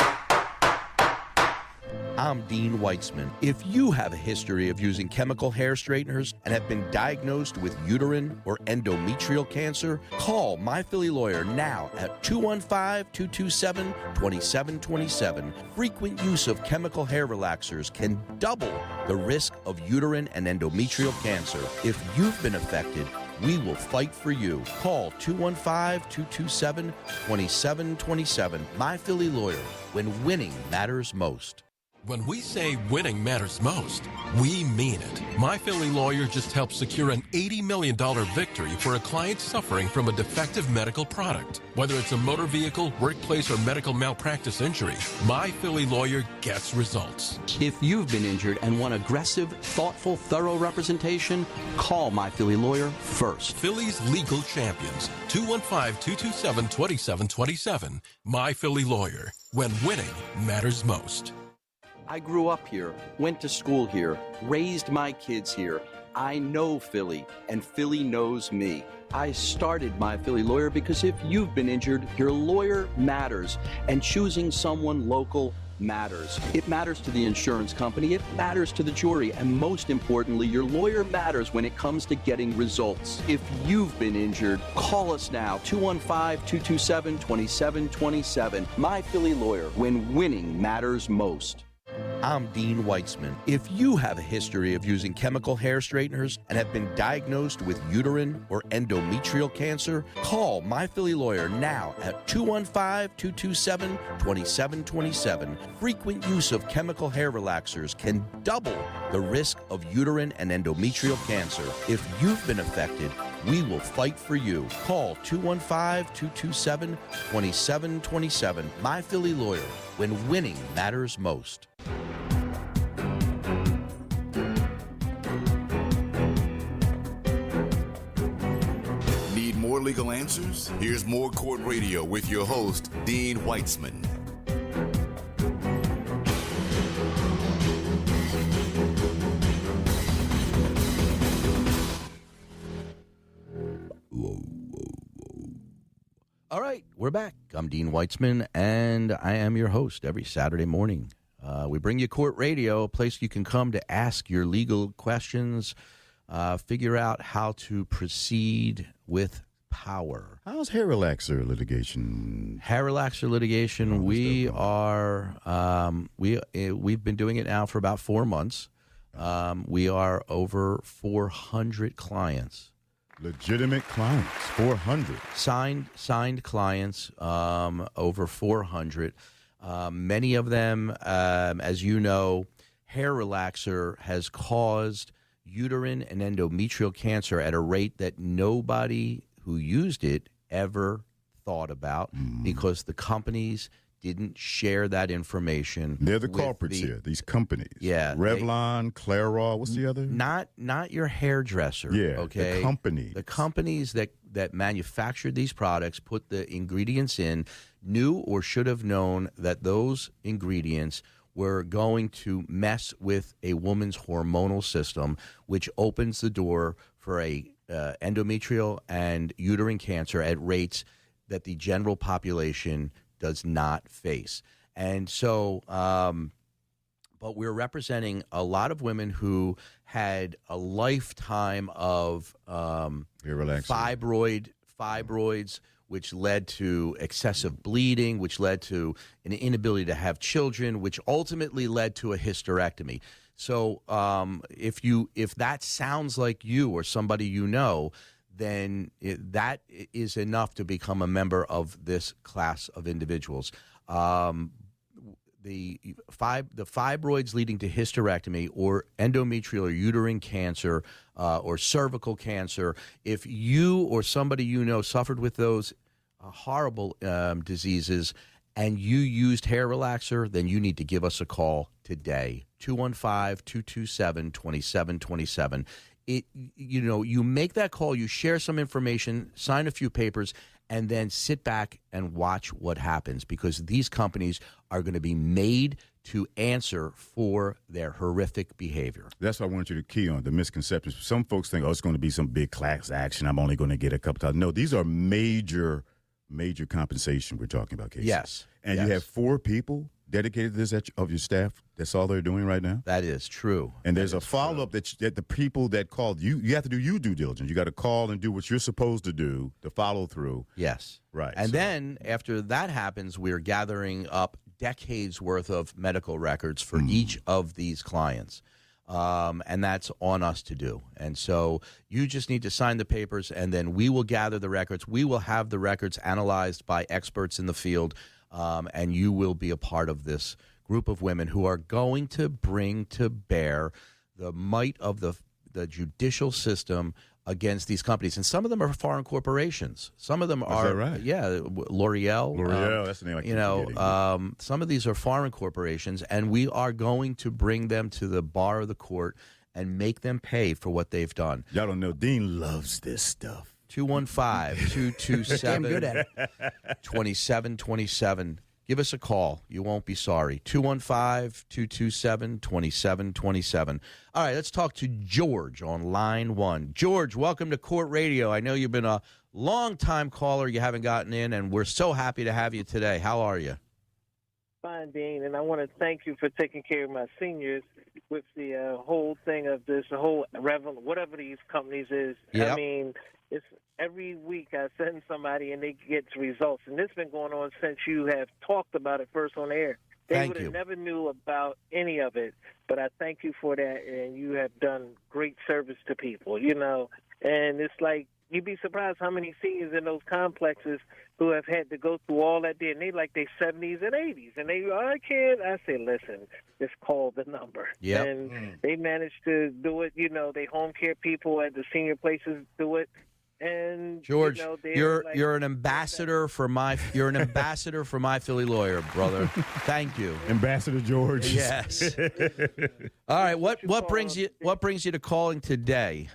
[SPEAKER 2] I'm Dean Weitzman. If you have a history of using chemical hair straighteners and have been diagnosed with uterine or endometrial cancer, call My Philly Lawyer now at 215 227 2727. Frequent use of chemical hair relaxers can double the risk of uterine and endometrial cancer. If you've been affected, we will fight for you. Call 215 227 2727. My Philly Lawyer, when winning matters most.
[SPEAKER 7] When we say winning matters most, we mean it. My Philly lawyer just helped secure an $80 million victory for a client suffering from a defective medical product. Whether it's a motor vehicle, workplace, or medical malpractice injury, My Philly lawyer gets results.
[SPEAKER 8] If you've been injured and want aggressive, thoughtful, thorough representation, call My Philly lawyer first.
[SPEAKER 7] Philly's legal champions, 215-227-2727. My Philly lawyer, when winning matters most.
[SPEAKER 8] I grew up here, went to school here, raised my kids here. I know Philly, and Philly knows me. I started my Philly lawyer because if you've been injured, your lawyer matters, and choosing someone local matters. It matters to the insurance company, it matters to the jury, and most importantly, your lawyer matters when it comes to getting results. If you've been injured, call us now 215 227 2727. My Philly lawyer, when winning matters most.
[SPEAKER 2] I'm Dean Weitzman. If you have a history of using chemical hair straighteners and have been diagnosed with uterine or endometrial cancer, call My Philly Lawyer now at 215 227 2727. Frequent use of chemical hair relaxers can double the risk of uterine and endometrial cancer. If you've been affected, we will fight for you. Call 215 227 2727. My Philly Lawyer, when winning matters most.
[SPEAKER 1] Need more legal answers? Here's more Court Radio with your host, Dean Weitzman.
[SPEAKER 2] All right, we're back. I'm Dean Weitzman, and I am your host every Saturday morning. Uh, we bring you Court Radio, a place you can come to ask your legal questions, uh, figure out how to proceed with power.
[SPEAKER 3] How's hair relaxer litigation?
[SPEAKER 2] Hair relaxer litigation. we are um, we uh, we've been doing it now for about four months. Um, we are over 400 clients
[SPEAKER 3] Legitimate clients, 400.
[SPEAKER 2] signed signed clients um, over 400 um, many of them um, as you know hair relaxer has caused uterine and endometrial cancer at a rate that nobody who used it ever thought about because the companies didn't share that information
[SPEAKER 3] They're the culprits
[SPEAKER 2] the-
[SPEAKER 3] here, these companies.
[SPEAKER 2] Yeah, they-
[SPEAKER 3] Revlon, Clairol, what's the other?
[SPEAKER 2] not not your hairdresser.
[SPEAKER 3] Yeah,
[SPEAKER 2] Okay.
[SPEAKER 3] the companies.
[SPEAKER 2] The companies that that manufactured these products put the ingredients in, knew or should have known that those ingredients were going to mess with a woman's hormonal system, which opens the door for a uh, endometrial and uterine cancer at rates that the general population does not face. And so. Um, but we're representing a lot of women who had a lifetime of um, fibroid fibroids, which led to excessive bleeding, which led to an inability to have children, which ultimately led to a hysterectomy. So, um, if you if that sounds like you or somebody you know, then it, that is enough to become a member of this class of individuals. Um, the fib- the fibroids leading to hysterectomy or endometrial or uterine cancer uh, or cervical cancer, if you or somebody you know suffered with those uh, horrible um, diseases and you used hair relaxer, then you need to give us a call today. 215-227-2727. It you know, you make that call, you share some information, sign a few papers and then sit back and watch what happens because these companies are going to be made to answer for their horrific behavior.
[SPEAKER 3] That's what I want you to key on the misconceptions. Some folks think, oh, it's going to be some big class action. I'm only going to get a couple thousand. No, these are major, major compensation we're talking about, Casey.
[SPEAKER 2] Yes.
[SPEAKER 3] And
[SPEAKER 2] Yes.
[SPEAKER 3] you have four people dedicated to this at, of your staff. That's all they're doing right now.
[SPEAKER 2] That is true.
[SPEAKER 3] And there's a follow up that, you- that the people that called you, you have to do you due diligence. You got to call and do what you're supposed to do to follow through.
[SPEAKER 2] Yes.
[SPEAKER 3] Right,
[SPEAKER 2] And
[SPEAKER 3] so-
[SPEAKER 2] then after that happens, we're gathering up decades worth of medical records for
[SPEAKER 3] Hmm.
[SPEAKER 2] each of these clients. Um, and that's on us to do. And so you just need to sign the papers, and then we will gather the records. We will have the records analyzed by experts in the field, um, and you will be a part of this group of women who are going to bring to bear the might of the the judicial system against these companies, and some of them are foreign corporations. Some of them are,
[SPEAKER 3] that right?
[SPEAKER 2] yeah, L'Oreal.
[SPEAKER 3] L'Oreal,
[SPEAKER 2] um,
[SPEAKER 3] that's the name I
[SPEAKER 2] You know, um, some of these are foreign corporations, and we are going to bring them to the bar of the court and make them pay for what they've done.
[SPEAKER 3] Y'all don't know. Dean loves this stuff.
[SPEAKER 2] 215
[SPEAKER 6] Damn good
[SPEAKER 2] 227
[SPEAKER 6] at it.
[SPEAKER 2] 2727. Give us a call. You won't be sorry. 215 227 2727. All right, let's talk to George on line one. George, welcome to Court Radio. I know you've been a long time caller. You haven't gotten in, and we're so happy to have you today. How are you?
[SPEAKER 9] Fine, Dean, and I want to thank you for taking care of my seniors with the uh, whole thing of this whole revel, whatever these companies is.
[SPEAKER 2] Yep.
[SPEAKER 9] I mean, it's every week I send somebody and they get results, and this has been going on since you have talked about it first on air. They
[SPEAKER 2] Thank
[SPEAKER 9] would have
[SPEAKER 2] you.
[SPEAKER 9] never knew about any of it, but I thank you for that, and you have done great service to people. You know, and it's like you'd be surprised how many seniors in those complexes who have had to go through all that day, and they like their seventies and eighties, and they "Oh, I can't. I say, listen, just call the number.
[SPEAKER 2] Yep.
[SPEAKER 9] And mm. they managed to do it. You know, they home care people at the senior places do it. And
[SPEAKER 2] George,
[SPEAKER 9] you know, they're
[SPEAKER 2] you're
[SPEAKER 9] like-
[SPEAKER 2] you're an ambassador for my you're an ambassador for my Philly lawyer, brother. Thank you.
[SPEAKER 3] Ambassador George.
[SPEAKER 2] Yes. All right, what what brings you what brings you to calling today?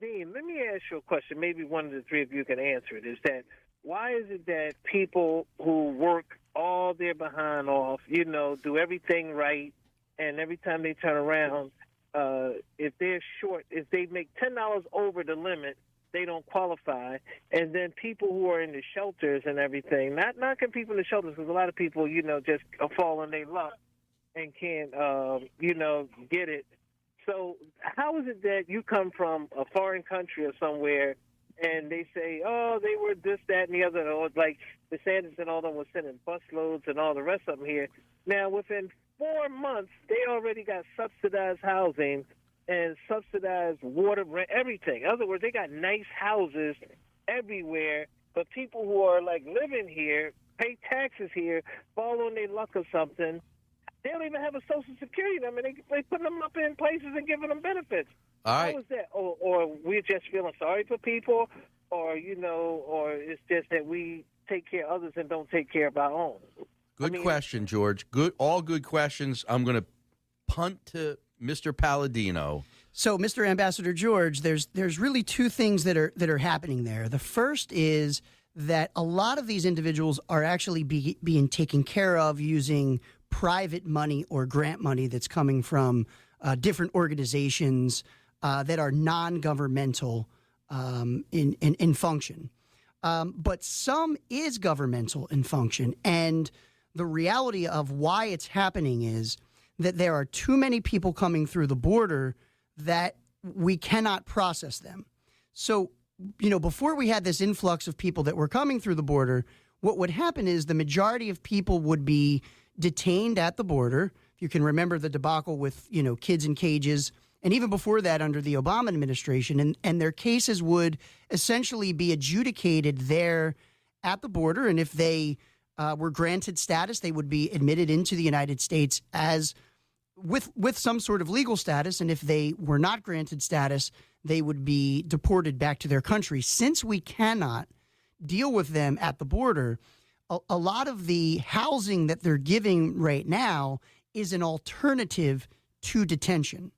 [SPEAKER 9] Dean, let me ask you a question. Maybe one of the three of you can answer it. Is that why is it that people who work all their behind off, you know, do everything right, and every time they turn around, uh, if they're short, if they make ten dollars over the limit, they don't qualify. And then people who are in the shelters and everything, not knocking people in the shelters, because a lot of people, you know, just fall on their luck and can't, um, you know, get it. So how is it that you come from a foreign country or somewhere and they say, oh, they were this, that, and the other, or like DeSantis and all them were sending busloads and all the rest of them here. Now, within four months, they already got subsidized housing and subsidized water, rent, everything. In other words, they got nice houses everywhere, but people who are like living here, pay taxes here, fall on their luck or something. They don't even have a social security number. They they putting them up in places and giving them benefits.
[SPEAKER 2] All right.
[SPEAKER 9] How is that? Or, or we're just feeling sorry for people, or you know, or it's just that we take care of others and don't take care of our own.
[SPEAKER 2] Good
[SPEAKER 9] mean-
[SPEAKER 2] question, George. Good all good questions. I'm going to punt to Mr. Palladino.
[SPEAKER 6] So, Mr. Ambassador George, there's there's really two things that are that are happening there. The first is that a lot of these individuals are actually be, being taken care of using private money or grant money that's coming from uh, different organizations uh, that are non-governmental um, in, in in function. Um, but some is governmental in function. And the reality of why it's happening is that there are too many people coming through the border that we cannot process them. So, you know, before we had this influx of people that were coming through the border, what would happen is the majority of people would be detained at the border. If you can remember the debacle with, you know, kids in cages, and even before that under the Obama administration, and, and their cases would essentially be adjudicated there at the border. And if they uh, were granted status, they would be admitted into the United States as with with some sort of legal status, and if they were not granted status, they would be deported back to their country. Since we cannot deal with them at the border, a, a lot of the housing that they're giving right now is an alternative to detention,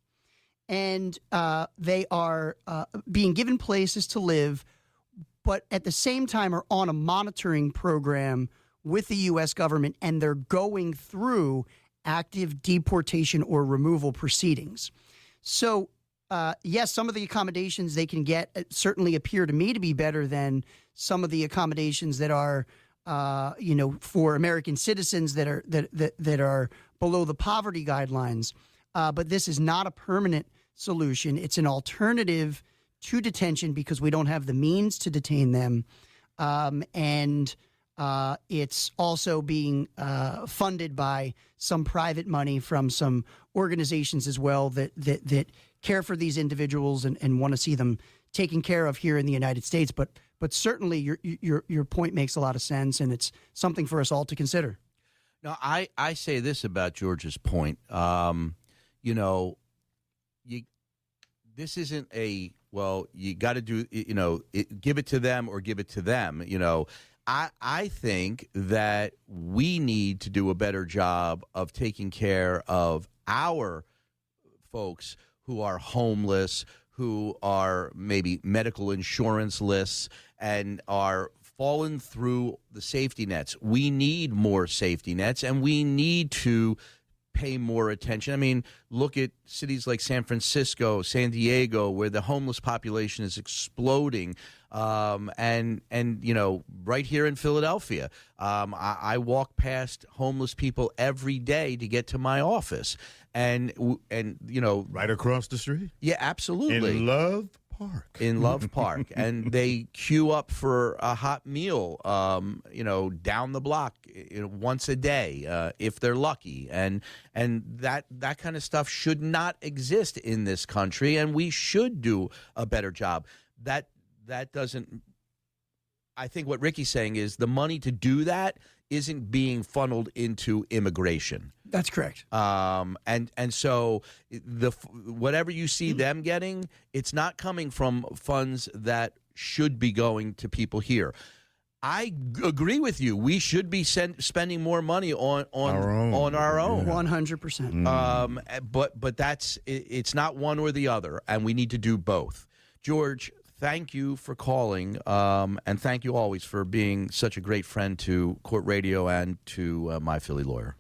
[SPEAKER 6] and uh, they are uh, being given places to live, but at the same time are on a monitoring program with the U.S. government, and they're going through active deportation or removal proceedings. So, uh, yes, some of the accommodations they can get uh, certainly appear to me to be better than some of the accommodations that are, uh, you know, for American citizens that are that that, that are below the poverty guidelines. Uh, but this is not a permanent solution. It's an alternative to detention because we don't have the means to detain them, um, and uh, it's also being uh, funded by some private money from some organizations as well that that, that care for these individuals and, and want to see them taken care of here in the United States. But but certainly your your your point makes a lot of sense, and it's something for us all to consider.
[SPEAKER 2] Now, I, I say this about George's point. Um, you know, you this isn't a well. You got to do you know it, give it to them or give it to them. You know, I I think that we need to do a better job of taking care of our folks who are homeless, who are maybe medical insurance lists, and are fallen through the safety nets. We need more safety nets, and we need to pay more attention. I mean, look at cities like San Francisco, San Diego, where the homeless population is exploding. Um, and and you know, right here in Philadelphia, um, I, I walk past homeless people every day to get to my office, and and you know,
[SPEAKER 3] Right across the street?
[SPEAKER 2] Yeah, absolutely.
[SPEAKER 3] In Love Park.
[SPEAKER 2] in Love Park, and they queue up for a hot meal, um, you know, down the block you know, once a day, uh, if they're lucky, and and that that kind of stuff should not exist in this country, and we should do a better job. That that doesn't. I think what Ricky's saying is the money to do that isn't being funneled into immigration
[SPEAKER 6] That's correct.
[SPEAKER 2] um, and and so the whatever you see them getting, it's not coming from funds that should be going to people here. I g- agree with you. We should be send, spending more money on on
[SPEAKER 3] Our own.
[SPEAKER 2] on our own.
[SPEAKER 6] One hundred percent.
[SPEAKER 2] Um, but but that's it, it's not one or the other, and we need to do both. George, thank you for calling, um, and thank you always for being such a great friend to Court Radio and to uh, my Philly lawyer.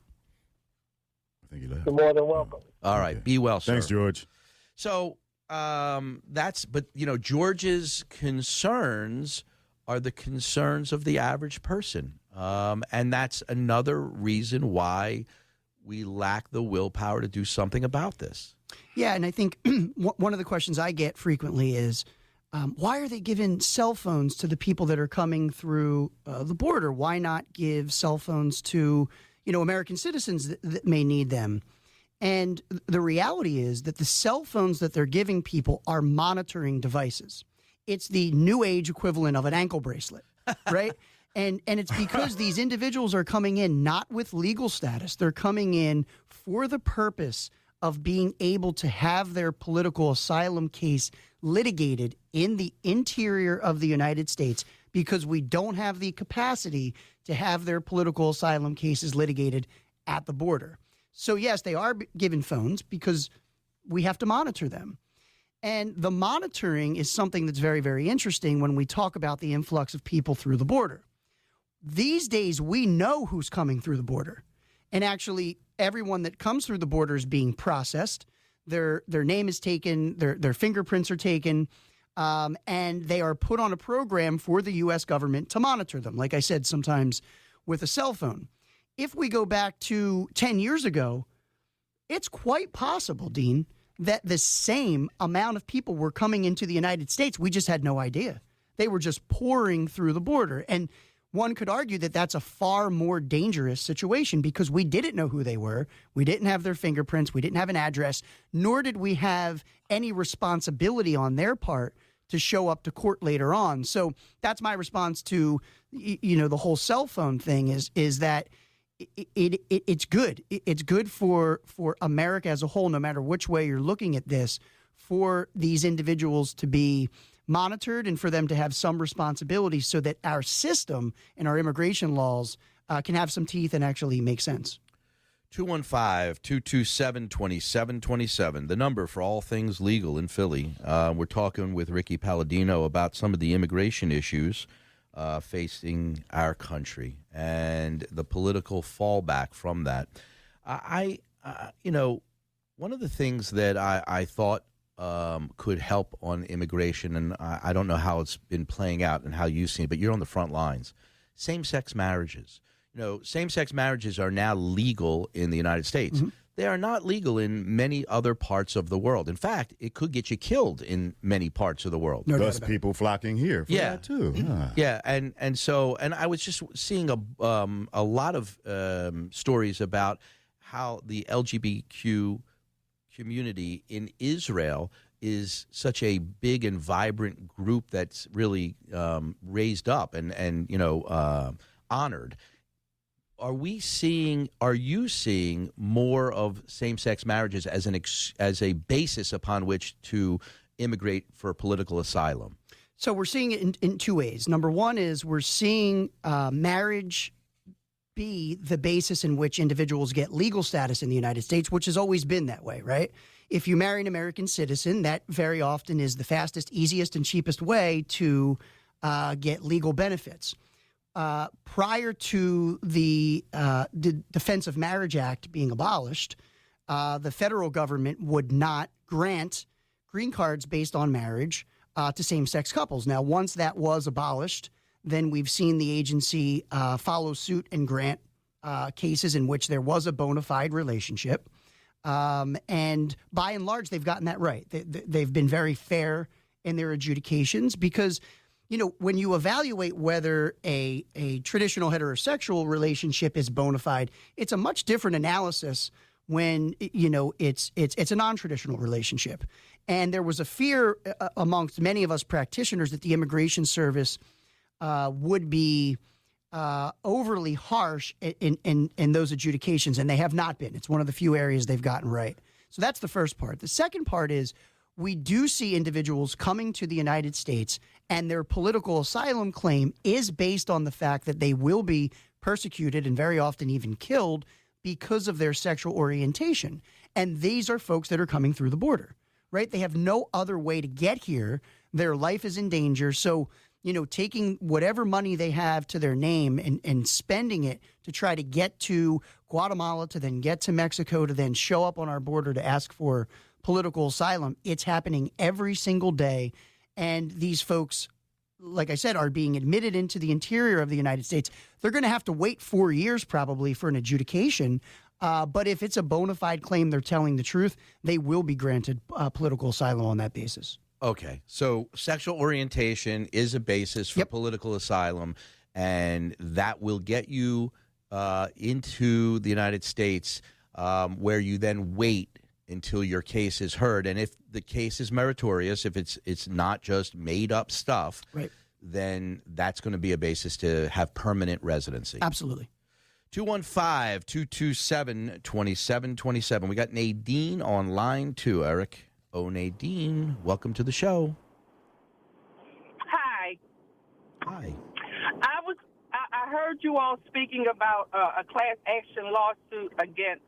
[SPEAKER 3] I think he left.
[SPEAKER 9] You're more than welcome.
[SPEAKER 2] All right, be well, sir.
[SPEAKER 3] Thanks, George.
[SPEAKER 2] So um, that's, but you know, George's concerns are the concerns of the average person, um, and that's another reason why we lack the willpower to do something about this.
[SPEAKER 6] Yeah, and I think one one of the questions I get frequently is, um, why are they giving cell phones to the people that are coming through uh, the border? Why not give cell phones to you know American citizens that, that may need them? And the reality is that the cell phones that they're giving people are monitoring devices. It's the new age equivalent of an ankle bracelet, right? and and it's because these individuals are coming in not with legal status. They're coming in for the purpose of being able to have their political asylum case litigated in the interior of the United States because we don't have the capacity to have their political asylum cases litigated at the border. So, yes, they are given phones because we have to monitor them. And the monitoring is something that's very, very interesting when we talk about the influx of people through the border. These days, we know who's coming through the border. And actually, everyone that comes through the border is being processed. Their, their name is taken, their, their fingerprints are taken, um, and they are put on a program for the U.S. government to monitor them. Like I said, sometimes with a cell phone. If we go back to 10 years ago, it's quite possible, Dean, that the same amount of people were coming into the United States. We just had no idea. They were just pouring through the border. And one could argue that that's a far more dangerous situation because we didn't know who they were. We didn't have their fingerprints. We didn't have an address, nor did we have any responsibility on their part to show up to court later on. So that's my response to you know the whole cell phone thing is is that it, it, it it's good. It- It's good for for America as a whole, no matter which way you're looking at this, for these individuals to be monitored and for them to have some responsibility, so that our system and our immigration laws uh, can have some teeth and actually make sense.
[SPEAKER 2] 215 227 2727, the number for all things legal in Philly. Uh, we're talking with Ricky Palladino about some of the immigration issues uh, facing our country and the political fallback from that. I, uh, you know, one of the things that I, I thought um, could help on immigration, and I, I don't know how it's been playing out and how you've seen it, but you're on the front lines. Same sex marriages. You know, same sex marriages are now legal in the United States. They are not legal in many other parts of the world. In fact, it could get you killed in many parts of the world.
[SPEAKER 6] No
[SPEAKER 3] Thus,
[SPEAKER 6] about it.
[SPEAKER 3] people flocking here for
[SPEAKER 2] Yeah.
[SPEAKER 3] that too. Huh.
[SPEAKER 2] Yeah, and and so and I was just seeing a um, a lot of um, stories about how the LGBTQ community in Israel is such a big and vibrant group that's really um, raised up and and you know uh, honored. are we seeing? Are you seeing more of same-sex marriages as an ex, as a basis upon which to immigrate for political asylum?
[SPEAKER 6] So we're seeing it in, in two ways. Number one is we're seeing uh, marriage be the basis in which individuals get legal status in the United States, which has always been that way, right? If you marry an American citizen, that very often is the fastest, easiest, and cheapest way to uh, get legal benefits. Uh, prior to the, uh, the Defense of Marriage Act being abolished, uh, the federal government would not grant green cards based on marriage uh, to same sex couples. Now, once that was abolished, then we've seen the agency uh, follow suit and grant uh, cases in which there was a bona fide relationship. Um, and by and large, they've gotten that right. They, they- they've been very fair in their adjudications because, you know, when you evaluate whether a, a traditional heterosexual relationship is bona fide, it's a much different analysis when you know it's it's it's a non-traditional relationship and there was a fear uh, amongst many of us practitioners that the immigration service uh, would be uh, overly harsh in, in in those adjudications, and they have not been. It's one of the few areas they've gotten right. So that's the first part. The second part is we do see individuals coming to the United States, and their political asylum claim is based on the fact that they will be persecuted and very often even killed because of their sexual orientation. And these are folks that are coming through the border, right? They have no other way to get here. Their life is in danger. So, you know, taking whatever money they have to their name and, and spending it to try to get to Guatemala, to then get to Mexico, to then show up on our border to ask for political asylum, it's happening every single day. And these folks like I said, are being admitted into the interior of the United States, they're going to have to wait four years probably for an adjudication. Uh, but if it's a bona fide claim, they're telling the truth, they will be granted uh, political asylum on that basis.
[SPEAKER 2] Okay, so sexual orientation is a basis for
[SPEAKER 6] Yep.
[SPEAKER 2] political asylum, and that will get you uh, into the United States, um, where you then wait until your case is heard. And if the case is meritorious, if it's it's not just made up stuff,
[SPEAKER 6] Right.
[SPEAKER 2] then that's going to be a basis to have permanent residency.
[SPEAKER 6] Absolutely.
[SPEAKER 2] 215 227 2727. We got Nadine on line two, Eric. Oh, Nadine, welcome to the show.
[SPEAKER 10] Hi.
[SPEAKER 2] Hi.
[SPEAKER 10] I was I, I heard you all speaking about uh, a class action lawsuit against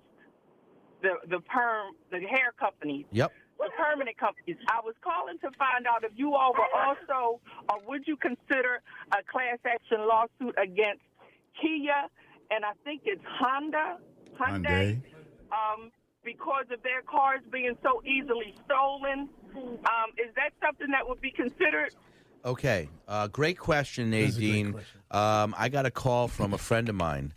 [SPEAKER 10] the the perm the hair companies,
[SPEAKER 2] Yep.
[SPEAKER 10] the permanent companies. I was calling to find out if you all were also or would you consider a class action lawsuit against Kia and I think it's Honda
[SPEAKER 3] Hyundai.
[SPEAKER 10] um, because of their cars being so easily stolen. Um, is that something that would be considered?
[SPEAKER 2] Okay. Uh, great question,
[SPEAKER 4] is a great
[SPEAKER 2] Nadine.
[SPEAKER 4] question.
[SPEAKER 2] Um, I got a call from a friend of mine,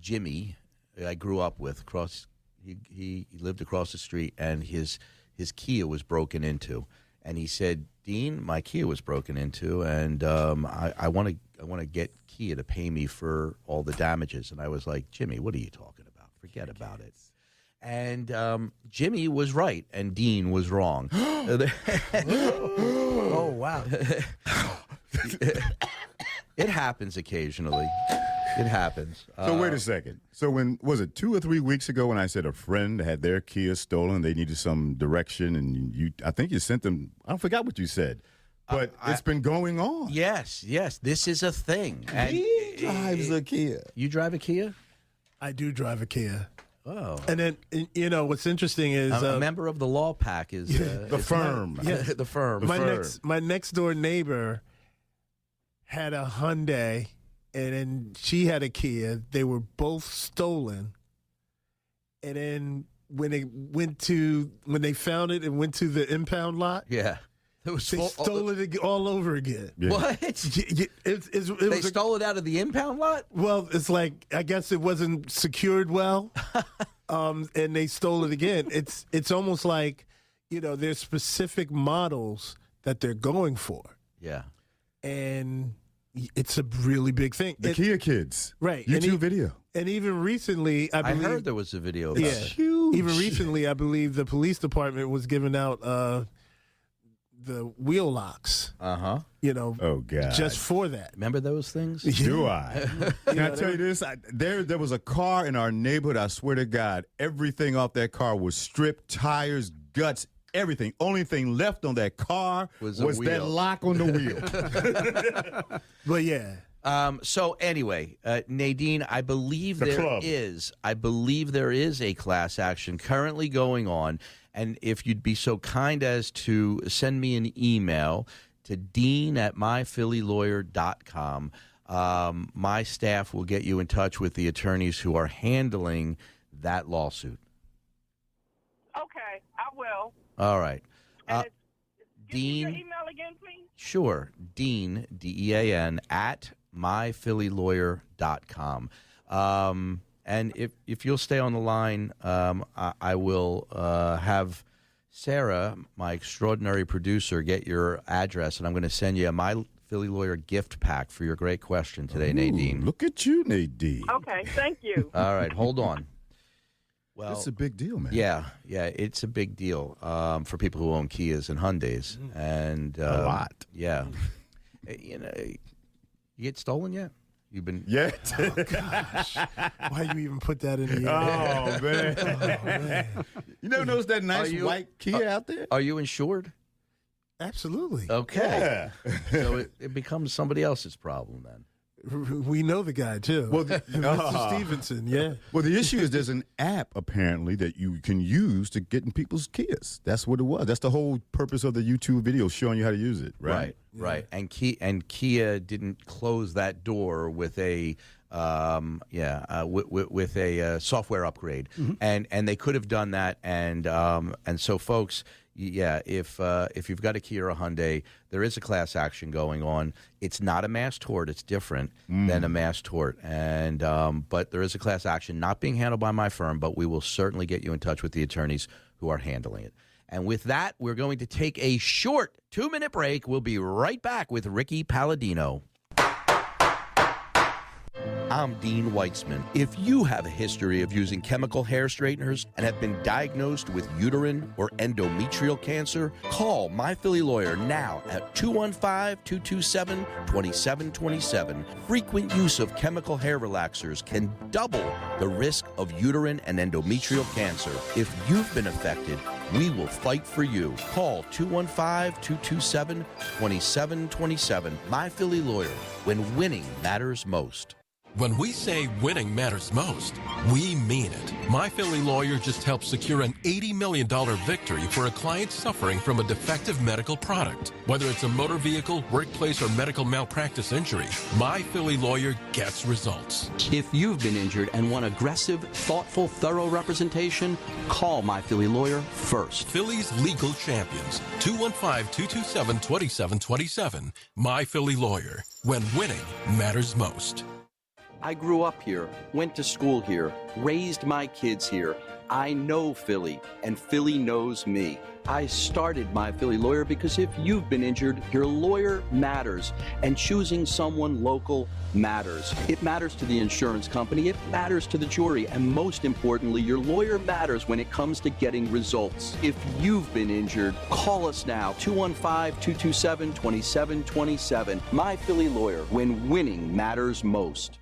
[SPEAKER 2] Jimmy, I grew up with. Across, he, he he lived across the street, and his his Kia was broken into, and he said, "Dean, my Kia was broken into, and um, I want to I want to get Kia to pay me for all the damages." And I was like, "Jimmy, what are you talking about? Forget about it." And um, Jimmy was right, and Dean was wrong.
[SPEAKER 6] Oh, wow.
[SPEAKER 2] It happens occasionally. It happens.
[SPEAKER 3] So wait
[SPEAKER 2] Uh,
[SPEAKER 3] a second. So when was it two or three weeks ago when I said a friend had their Kia stolen, they needed some direction, and you, I think you sent them. I forgot what you said, but
[SPEAKER 2] I-
[SPEAKER 3] it's been going on.
[SPEAKER 2] Yes, yes, this is a thing. And
[SPEAKER 11] drives a Kia.
[SPEAKER 2] you drive a Kia?
[SPEAKER 4] I do drive a Kia.
[SPEAKER 2] Oh,
[SPEAKER 4] And then, and, you know, what's interesting is
[SPEAKER 2] a, a
[SPEAKER 4] uh,
[SPEAKER 2] member of the law pack is uh,
[SPEAKER 3] The firm.
[SPEAKER 4] Yeah.
[SPEAKER 2] the firm.
[SPEAKER 4] my
[SPEAKER 3] firm.
[SPEAKER 4] next my next door neighbor had a Hyundai, and then she had a Kia. They were both stolen, and then when they went to when they found it and went to the impound lot,
[SPEAKER 2] Yeah, it was
[SPEAKER 4] they
[SPEAKER 2] full-
[SPEAKER 4] stole it all over again.
[SPEAKER 3] Yeah.
[SPEAKER 2] What?
[SPEAKER 4] Y- y- It's, it's, it
[SPEAKER 2] They
[SPEAKER 4] was a-
[SPEAKER 2] stole it out of the impound lot.
[SPEAKER 4] well, it's like I guess it wasn't secured well, um, and they stole it again. It's it's almost like you know there's specific models that they're going for,
[SPEAKER 2] Yeah.
[SPEAKER 4] and it's a really big thing.
[SPEAKER 3] The
[SPEAKER 4] It-
[SPEAKER 3] Kia kids.
[SPEAKER 4] Right. And
[SPEAKER 3] YouTube
[SPEAKER 4] he-
[SPEAKER 3] video.
[SPEAKER 4] and even recently, I
[SPEAKER 2] I,
[SPEAKER 4] believe,
[SPEAKER 2] heard there was a video. About
[SPEAKER 4] yeah,
[SPEAKER 2] it.
[SPEAKER 4] even recently, I believe the police department was giving out uh, the wheel locks.
[SPEAKER 2] Uh huh.
[SPEAKER 4] You know,
[SPEAKER 3] Oh God.
[SPEAKER 4] just for that.
[SPEAKER 2] Remember those things?
[SPEAKER 3] Do I? Can I tell you this? I, there, there was a car in our neighborhood. I swear to God, everything off that car was stripped, tires, guts, everything. Only thing left on that car
[SPEAKER 2] Was
[SPEAKER 3] was, that lock on the wheel.
[SPEAKER 4] But yeah,
[SPEAKER 2] Um, so anyway, uh, Nadine, I believe
[SPEAKER 3] The
[SPEAKER 2] there is,
[SPEAKER 3] club.
[SPEAKER 2] I believe there is a class action currently going on, and if you'd be so kind as to send me an email to dean at myphillylawyer.com, um, my staff will get you in touch with the attorneys who are handling that lawsuit.
[SPEAKER 10] Okay, I will.
[SPEAKER 2] All right. Uh,
[SPEAKER 10] it's, give me your
[SPEAKER 2] Dean-
[SPEAKER 10] email again, please.
[SPEAKER 2] Sure. Dean, D E A N, at myphillylawyer.com. Um, and if, if you'll stay on the line, um, I, I will uh, have Sarah, my extraordinary producer, get your address, and I'm going to send you a My Philly Lawyer gift pack for your great question today, Nadine.
[SPEAKER 3] Look at you, Nadine.
[SPEAKER 10] Okay, thank you.
[SPEAKER 2] All right, hold on. Well,
[SPEAKER 3] That's a big deal, man.
[SPEAKER 2] yeah, yeah, it's a big deal um, for people who own Kias and Hyundais, and um,
[SPEAKER 3] lot.
[SPEAKER 2] Yeah, you know, you get stolen yet? You've been
[SPEAKER 3] Yeah.
[SPEAKER 4] Oh, gosh, why you even put that in the?
[SPEAKER 3] Oh, oh man. You never noticed that nice
[SPEAKER 2] you-
[SPEAKER 3] white Kia out there?
[SPEAKER 2] Are you insured?
[SPEAKER 4] Absolutely.
[SPEAKER 2] Okay,
[SPEAKER 3] Yeah.
[SPEAKER 2] so it, it becomes somebody else's problem then.
[SPEAKER 4] We know the guy too.
[SPEAKER 3] Well, the-
[SPEAKER 4] Mr.
[SPEAKER 3] Ah.
[SPEAKER 4] Stevenson. Yeah.
[SPEAKER 3] Well, the issue is there's an app apparently that you can use to get in people's Kias. That's what it was. That's the whole purpose of the YouTube video showing you how to use it, right?
[SPEAKER 2] Right, right. And Kia and Kia didn't close that door with a um, yeah uh, with, with, with a uh, software upgrade, and and they could have done that. And um, and so folks. Yeah, if uh, if you've got a Kia or a Hyundai, there is a class action going on. It's not a mass tort; it's different than a mass tort. And um, but there is a class action not being handled by my firm, but we will certainly get you in touch with the attorneys who are handling it. And with that, we're going to take a short two minute break. We'll be right back with Ricky Palladino. I'm Dean Weitzman. If you have a history of using chemical hair straighteners and have been diagnosed with uterine or endometrial cancer, call My Philly Lawyer now at 215 227 2727. Frequent use of chemical hair relaxers can double the risk of uterine and endometrial cancer. If you've been affected, we will fight for you. Call 215 227 2727. My Philly Lawyer, when winning matters most.
[SPEAKER 7] When we say winning matters most, we mean it. My Philly lawyer just helped secure an $80 million victory for a client suffering from a defective medical product. Whether it's a motor vehicle, workplace, or medical malpractice injury, My Philly lawyer gets results.
[SPEAKER 8] If you've been injured and want aggressive, thoughtful, thorough representation, call my Philly lawyer first.
[SPEAKER 7] Philly's legal champions. 215-227-2727. My Philly lawyer. When winning matters most.
[SPEAKER 8] I grew up here, went to school here, raised my kids here. I know Philly, and Philly knows me. I started my Philly lawyer because if you've been injured, your lawyer matters, and choosing someone local matters. It matters to the insurance company, it matters to the jury, and most importantly, your lawyer matters when it comes to getting results. If you've been injured, call us now 215 227 2727. My Philly lawyer, when winning matters most.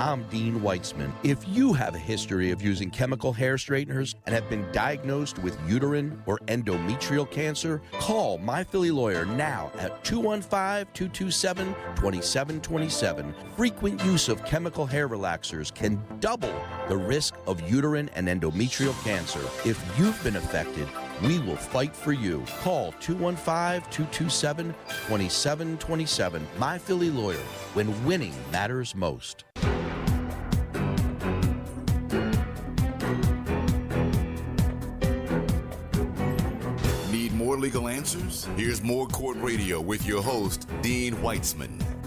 [SPEAKER 2] I'm Dean Weitzman. If you have a history of using chemical hair straighteners and have been diagnosed with uterine or endometrial cancer, call My Philly Lawyer now at 215 227 2727. Frequent use of chemical hair relaxers can double the risk of uterine and endometrial cancer. If you've been affected, we will fight for you. Call 215 227 2727. My Philly Lawyer, when winning matters most.
[SPEAKER 1] Need more legal answers? Here's more Court Radio with your host, Dean Weitzman.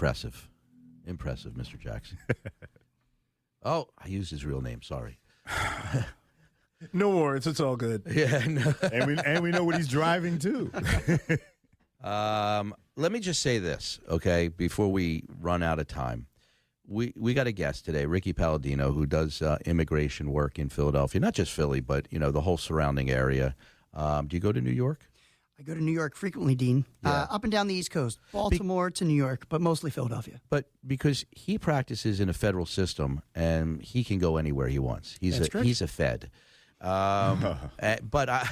[SPEAKER 2] Impressive. Impressive, Mr. Jackson. oh, I used his real name. Sorry.
[SPEAKER 4] No worries. It's all good.
[SPEAKER 2] Yeah, no.
[SPEAKER 3] And we and we know what he's driving too.
[SPEAKER 2] Um, let me just say this, okay, before we run out of time. we we got a guest today, Ricky Palladino, who does uh, immigration work in Philadelphia, not just Philly, but you know the whole surrounding area. Um, do you go to New York?
[SPEAKER 6] I go to New York frequently, Dean. Uh, up and down the East Coast, Baltimore to New York, but mostly Philadelphia.
[SPEAKER 2] But because he practices in a federal system and he can go anywhere he wants. He's
[SPEAKER 6] That's
[SPEAKER 2] a
[SPEAKER 6] correct.
[SPEAKER 2] he's a Fed. Um, eh, but I,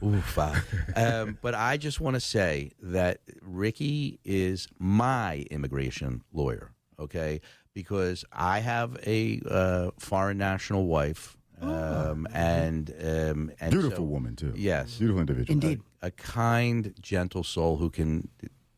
[SPEAKER 2] Oof, uh, um, but I just want to say that Ricky is my immigration lawyer. Okay, because I have a uh, foreign national wife, um, and um, and
[SPEAKER 3] Beautiful
[SPEAKER 2] so-
[SPEAKER 3] woman too.
[SPEAKER 2] Yes,
[SPEAKER 3] Beautiful individual.
[SPEAKER 6] Indeed.
[SPEAKER 2] a kind, gentle soul who can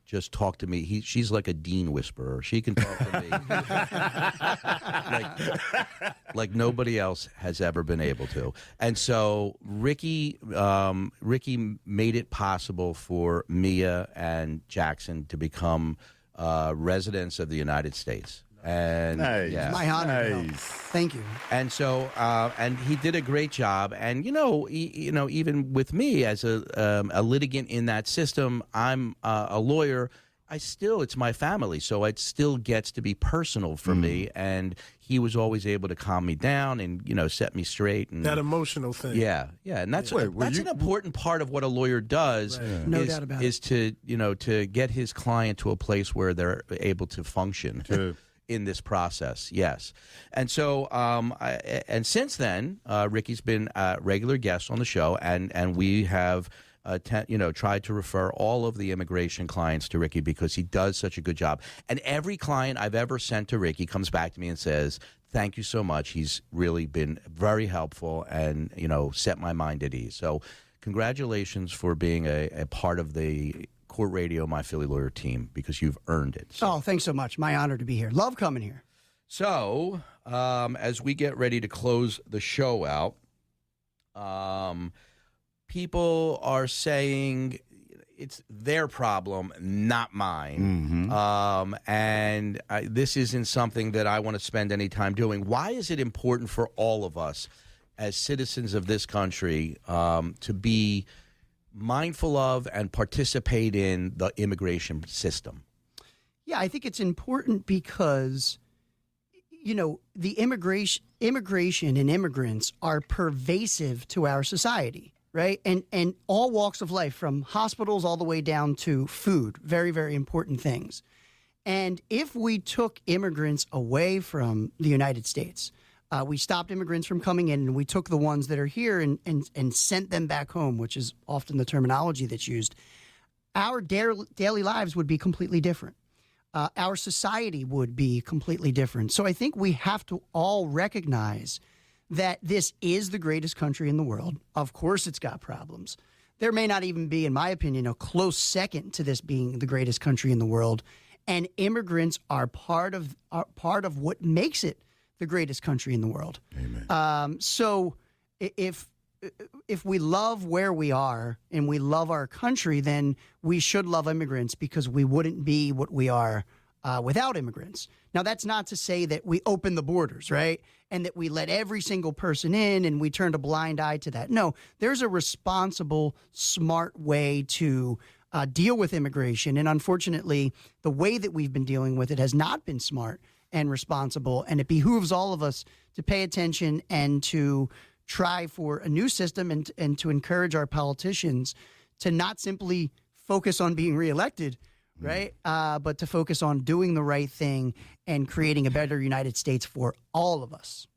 [SPEAKER 2] just talk to me. He, she's like a dean whisperer. She can talk to me like, like nobody else has ever been able to. And so Ricky, um, Ricky made it possible for Mia and Jackson to become uh, residents of the United States. And
[SPEAKER 3] Nice.
[SPEAKER 2] yeah.
[SPEAKER 6] My honor. to help.
[SPEAKER 3] Nice.
[SPEAKER 6] Thank you.
[SPEAKER 2] And so, uh, and he did a great job. And you know, e- you know, even with me as a um, a litigant in that system, I'm uh, a lawyer. I still, it's my family, so it still gets to be personal for me. And he was always able to calm me down and you know set me straight. And
[SPEAKER 4] That emotional thing.
[SPEAKER 2] yeah, yeah, and that's
[SPEAKER 3] Wait, were
[SPEAKER 2] that's
[SPEAKER 3] you-
[SPEAKER 2] an important part of what a lawyer does.
[SPEAKER 6] No
[SPEAKER 2] is,
[SPEAKER 6] doubt about
[SPEAKER 2] is to you know to get his client to a place where they're able to function
[SPEAKER 3] To-
[SPEAKER 2] in this process. Yes, and so um, I, and since then, uh, Ricky's been a regular guest on the show, and and we have. Uh, te- you know, tried to refer all of the immigration clients to Ricky because he does such a good job. And every client I've ever sent to Ricky comes back to me and says, "Thank you so much. He's really been very helpful and you know set my mind at ease." So, congratulations for being a, a part of the Court Radio My Philly Lawyer team because you've earned it. So-
[SPEAKER 6] Oh, thanks so much. My honor to be here. Love coming here.
[SPEAKER 2] so, um, as we get ready to close the show out, um, people are saying it's their problem, not mine. Um, and I, this isn't something that I want to spend any time doing. Why is it important for all of us as citizens of this country um, to be mindful of and participate in the immigration system?
[SPEAKER 6] Yeah, I think it's important because you know, the immigration immigration and immigrants are pervasive to our society, right? And and all walks of life from hospitals all the way down to food, very very important things. And if we took immigrants away from the United States, uh, we stopped immigrants from coming in and we took the ones that are here and, and, and sent them back home, which is often the terminology that's used, our daily, daily lives would be completely different. Uh, our society would be completely different. So I think we have to all recognize that this is the greatest country in the world. Of course, it's got problems. There may not even be, in my opinion, a close second to this being the greatest country in the world. And immigrants are part of are part of what makes it the greatest country in the world.
[SPEAKER 3] Amen.
[SPEAKER 6] Um, so if if we love where we are and we love our country, then we should love immigrants because we wouldn't be what we are uh, without immigrants. Now, that's not to say that we open the borders, right? And that we let every single person in and we turned a blind eye to that. No, there's a responsible, smart way to uh, deal with immigration. And unfortunately, the way that we've been dealing with it has not been smart and responsible. And it behooves all of us to pay attention and to try for a new system and, and to encourage our politicians to not simply focus on being reelected, right? Uh, but to focus on doing the right thing and creating a better United States for all of us.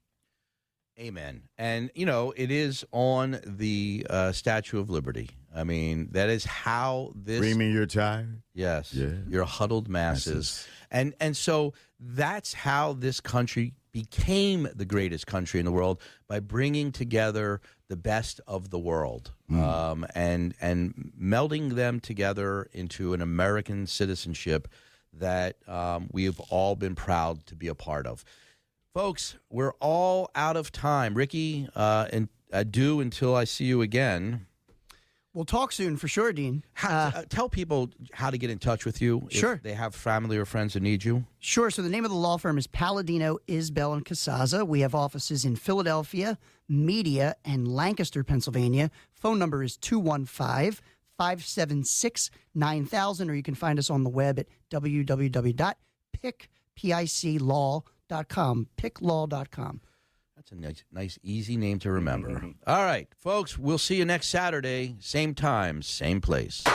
[SPEAKER 2] Amen. And you know, it is on the uh, Statue of Liberty. I mean, that is how this.
[SPEAKER 3] Dreaming you're tired.
[SPEAKER 2] Yes.
[SPEAKER 3] Yeah.
[SPEAKER 2] Your huddled masses.
[SPEAKER 3] Masses.
[SPEAKER 2] And and so that's how this country became the greatest country in the world by bringing together the best of the world um, and and melding them together into an American citizenship that um, we have all been proud to be a part of. Folks, we're all out of time. Ricky, uh, and adieu until I see you again.
[SPEAKER 6] We'll talk soon for sure, Dean.
[SPEAKER 2] How, uh, tell people how to get in touch with you. if
[SPEAKER 6] Sure.
[SPEAKER 2] they have family or friends that need you.
[SPEAKER 6] Sure. So the name of the law firm is Palladino, Isbell, and Casazza. We have offices in Philadelphia, Media, and Lancaster, Pennsylvania. Phone number is 215 576 9000, or you can find us on the web at www.pick piclaw.com.
[SPEAKER 2] That's a nice, nice, easy name to remember. All right, folks, we'll see you next Saturday, same time, same place.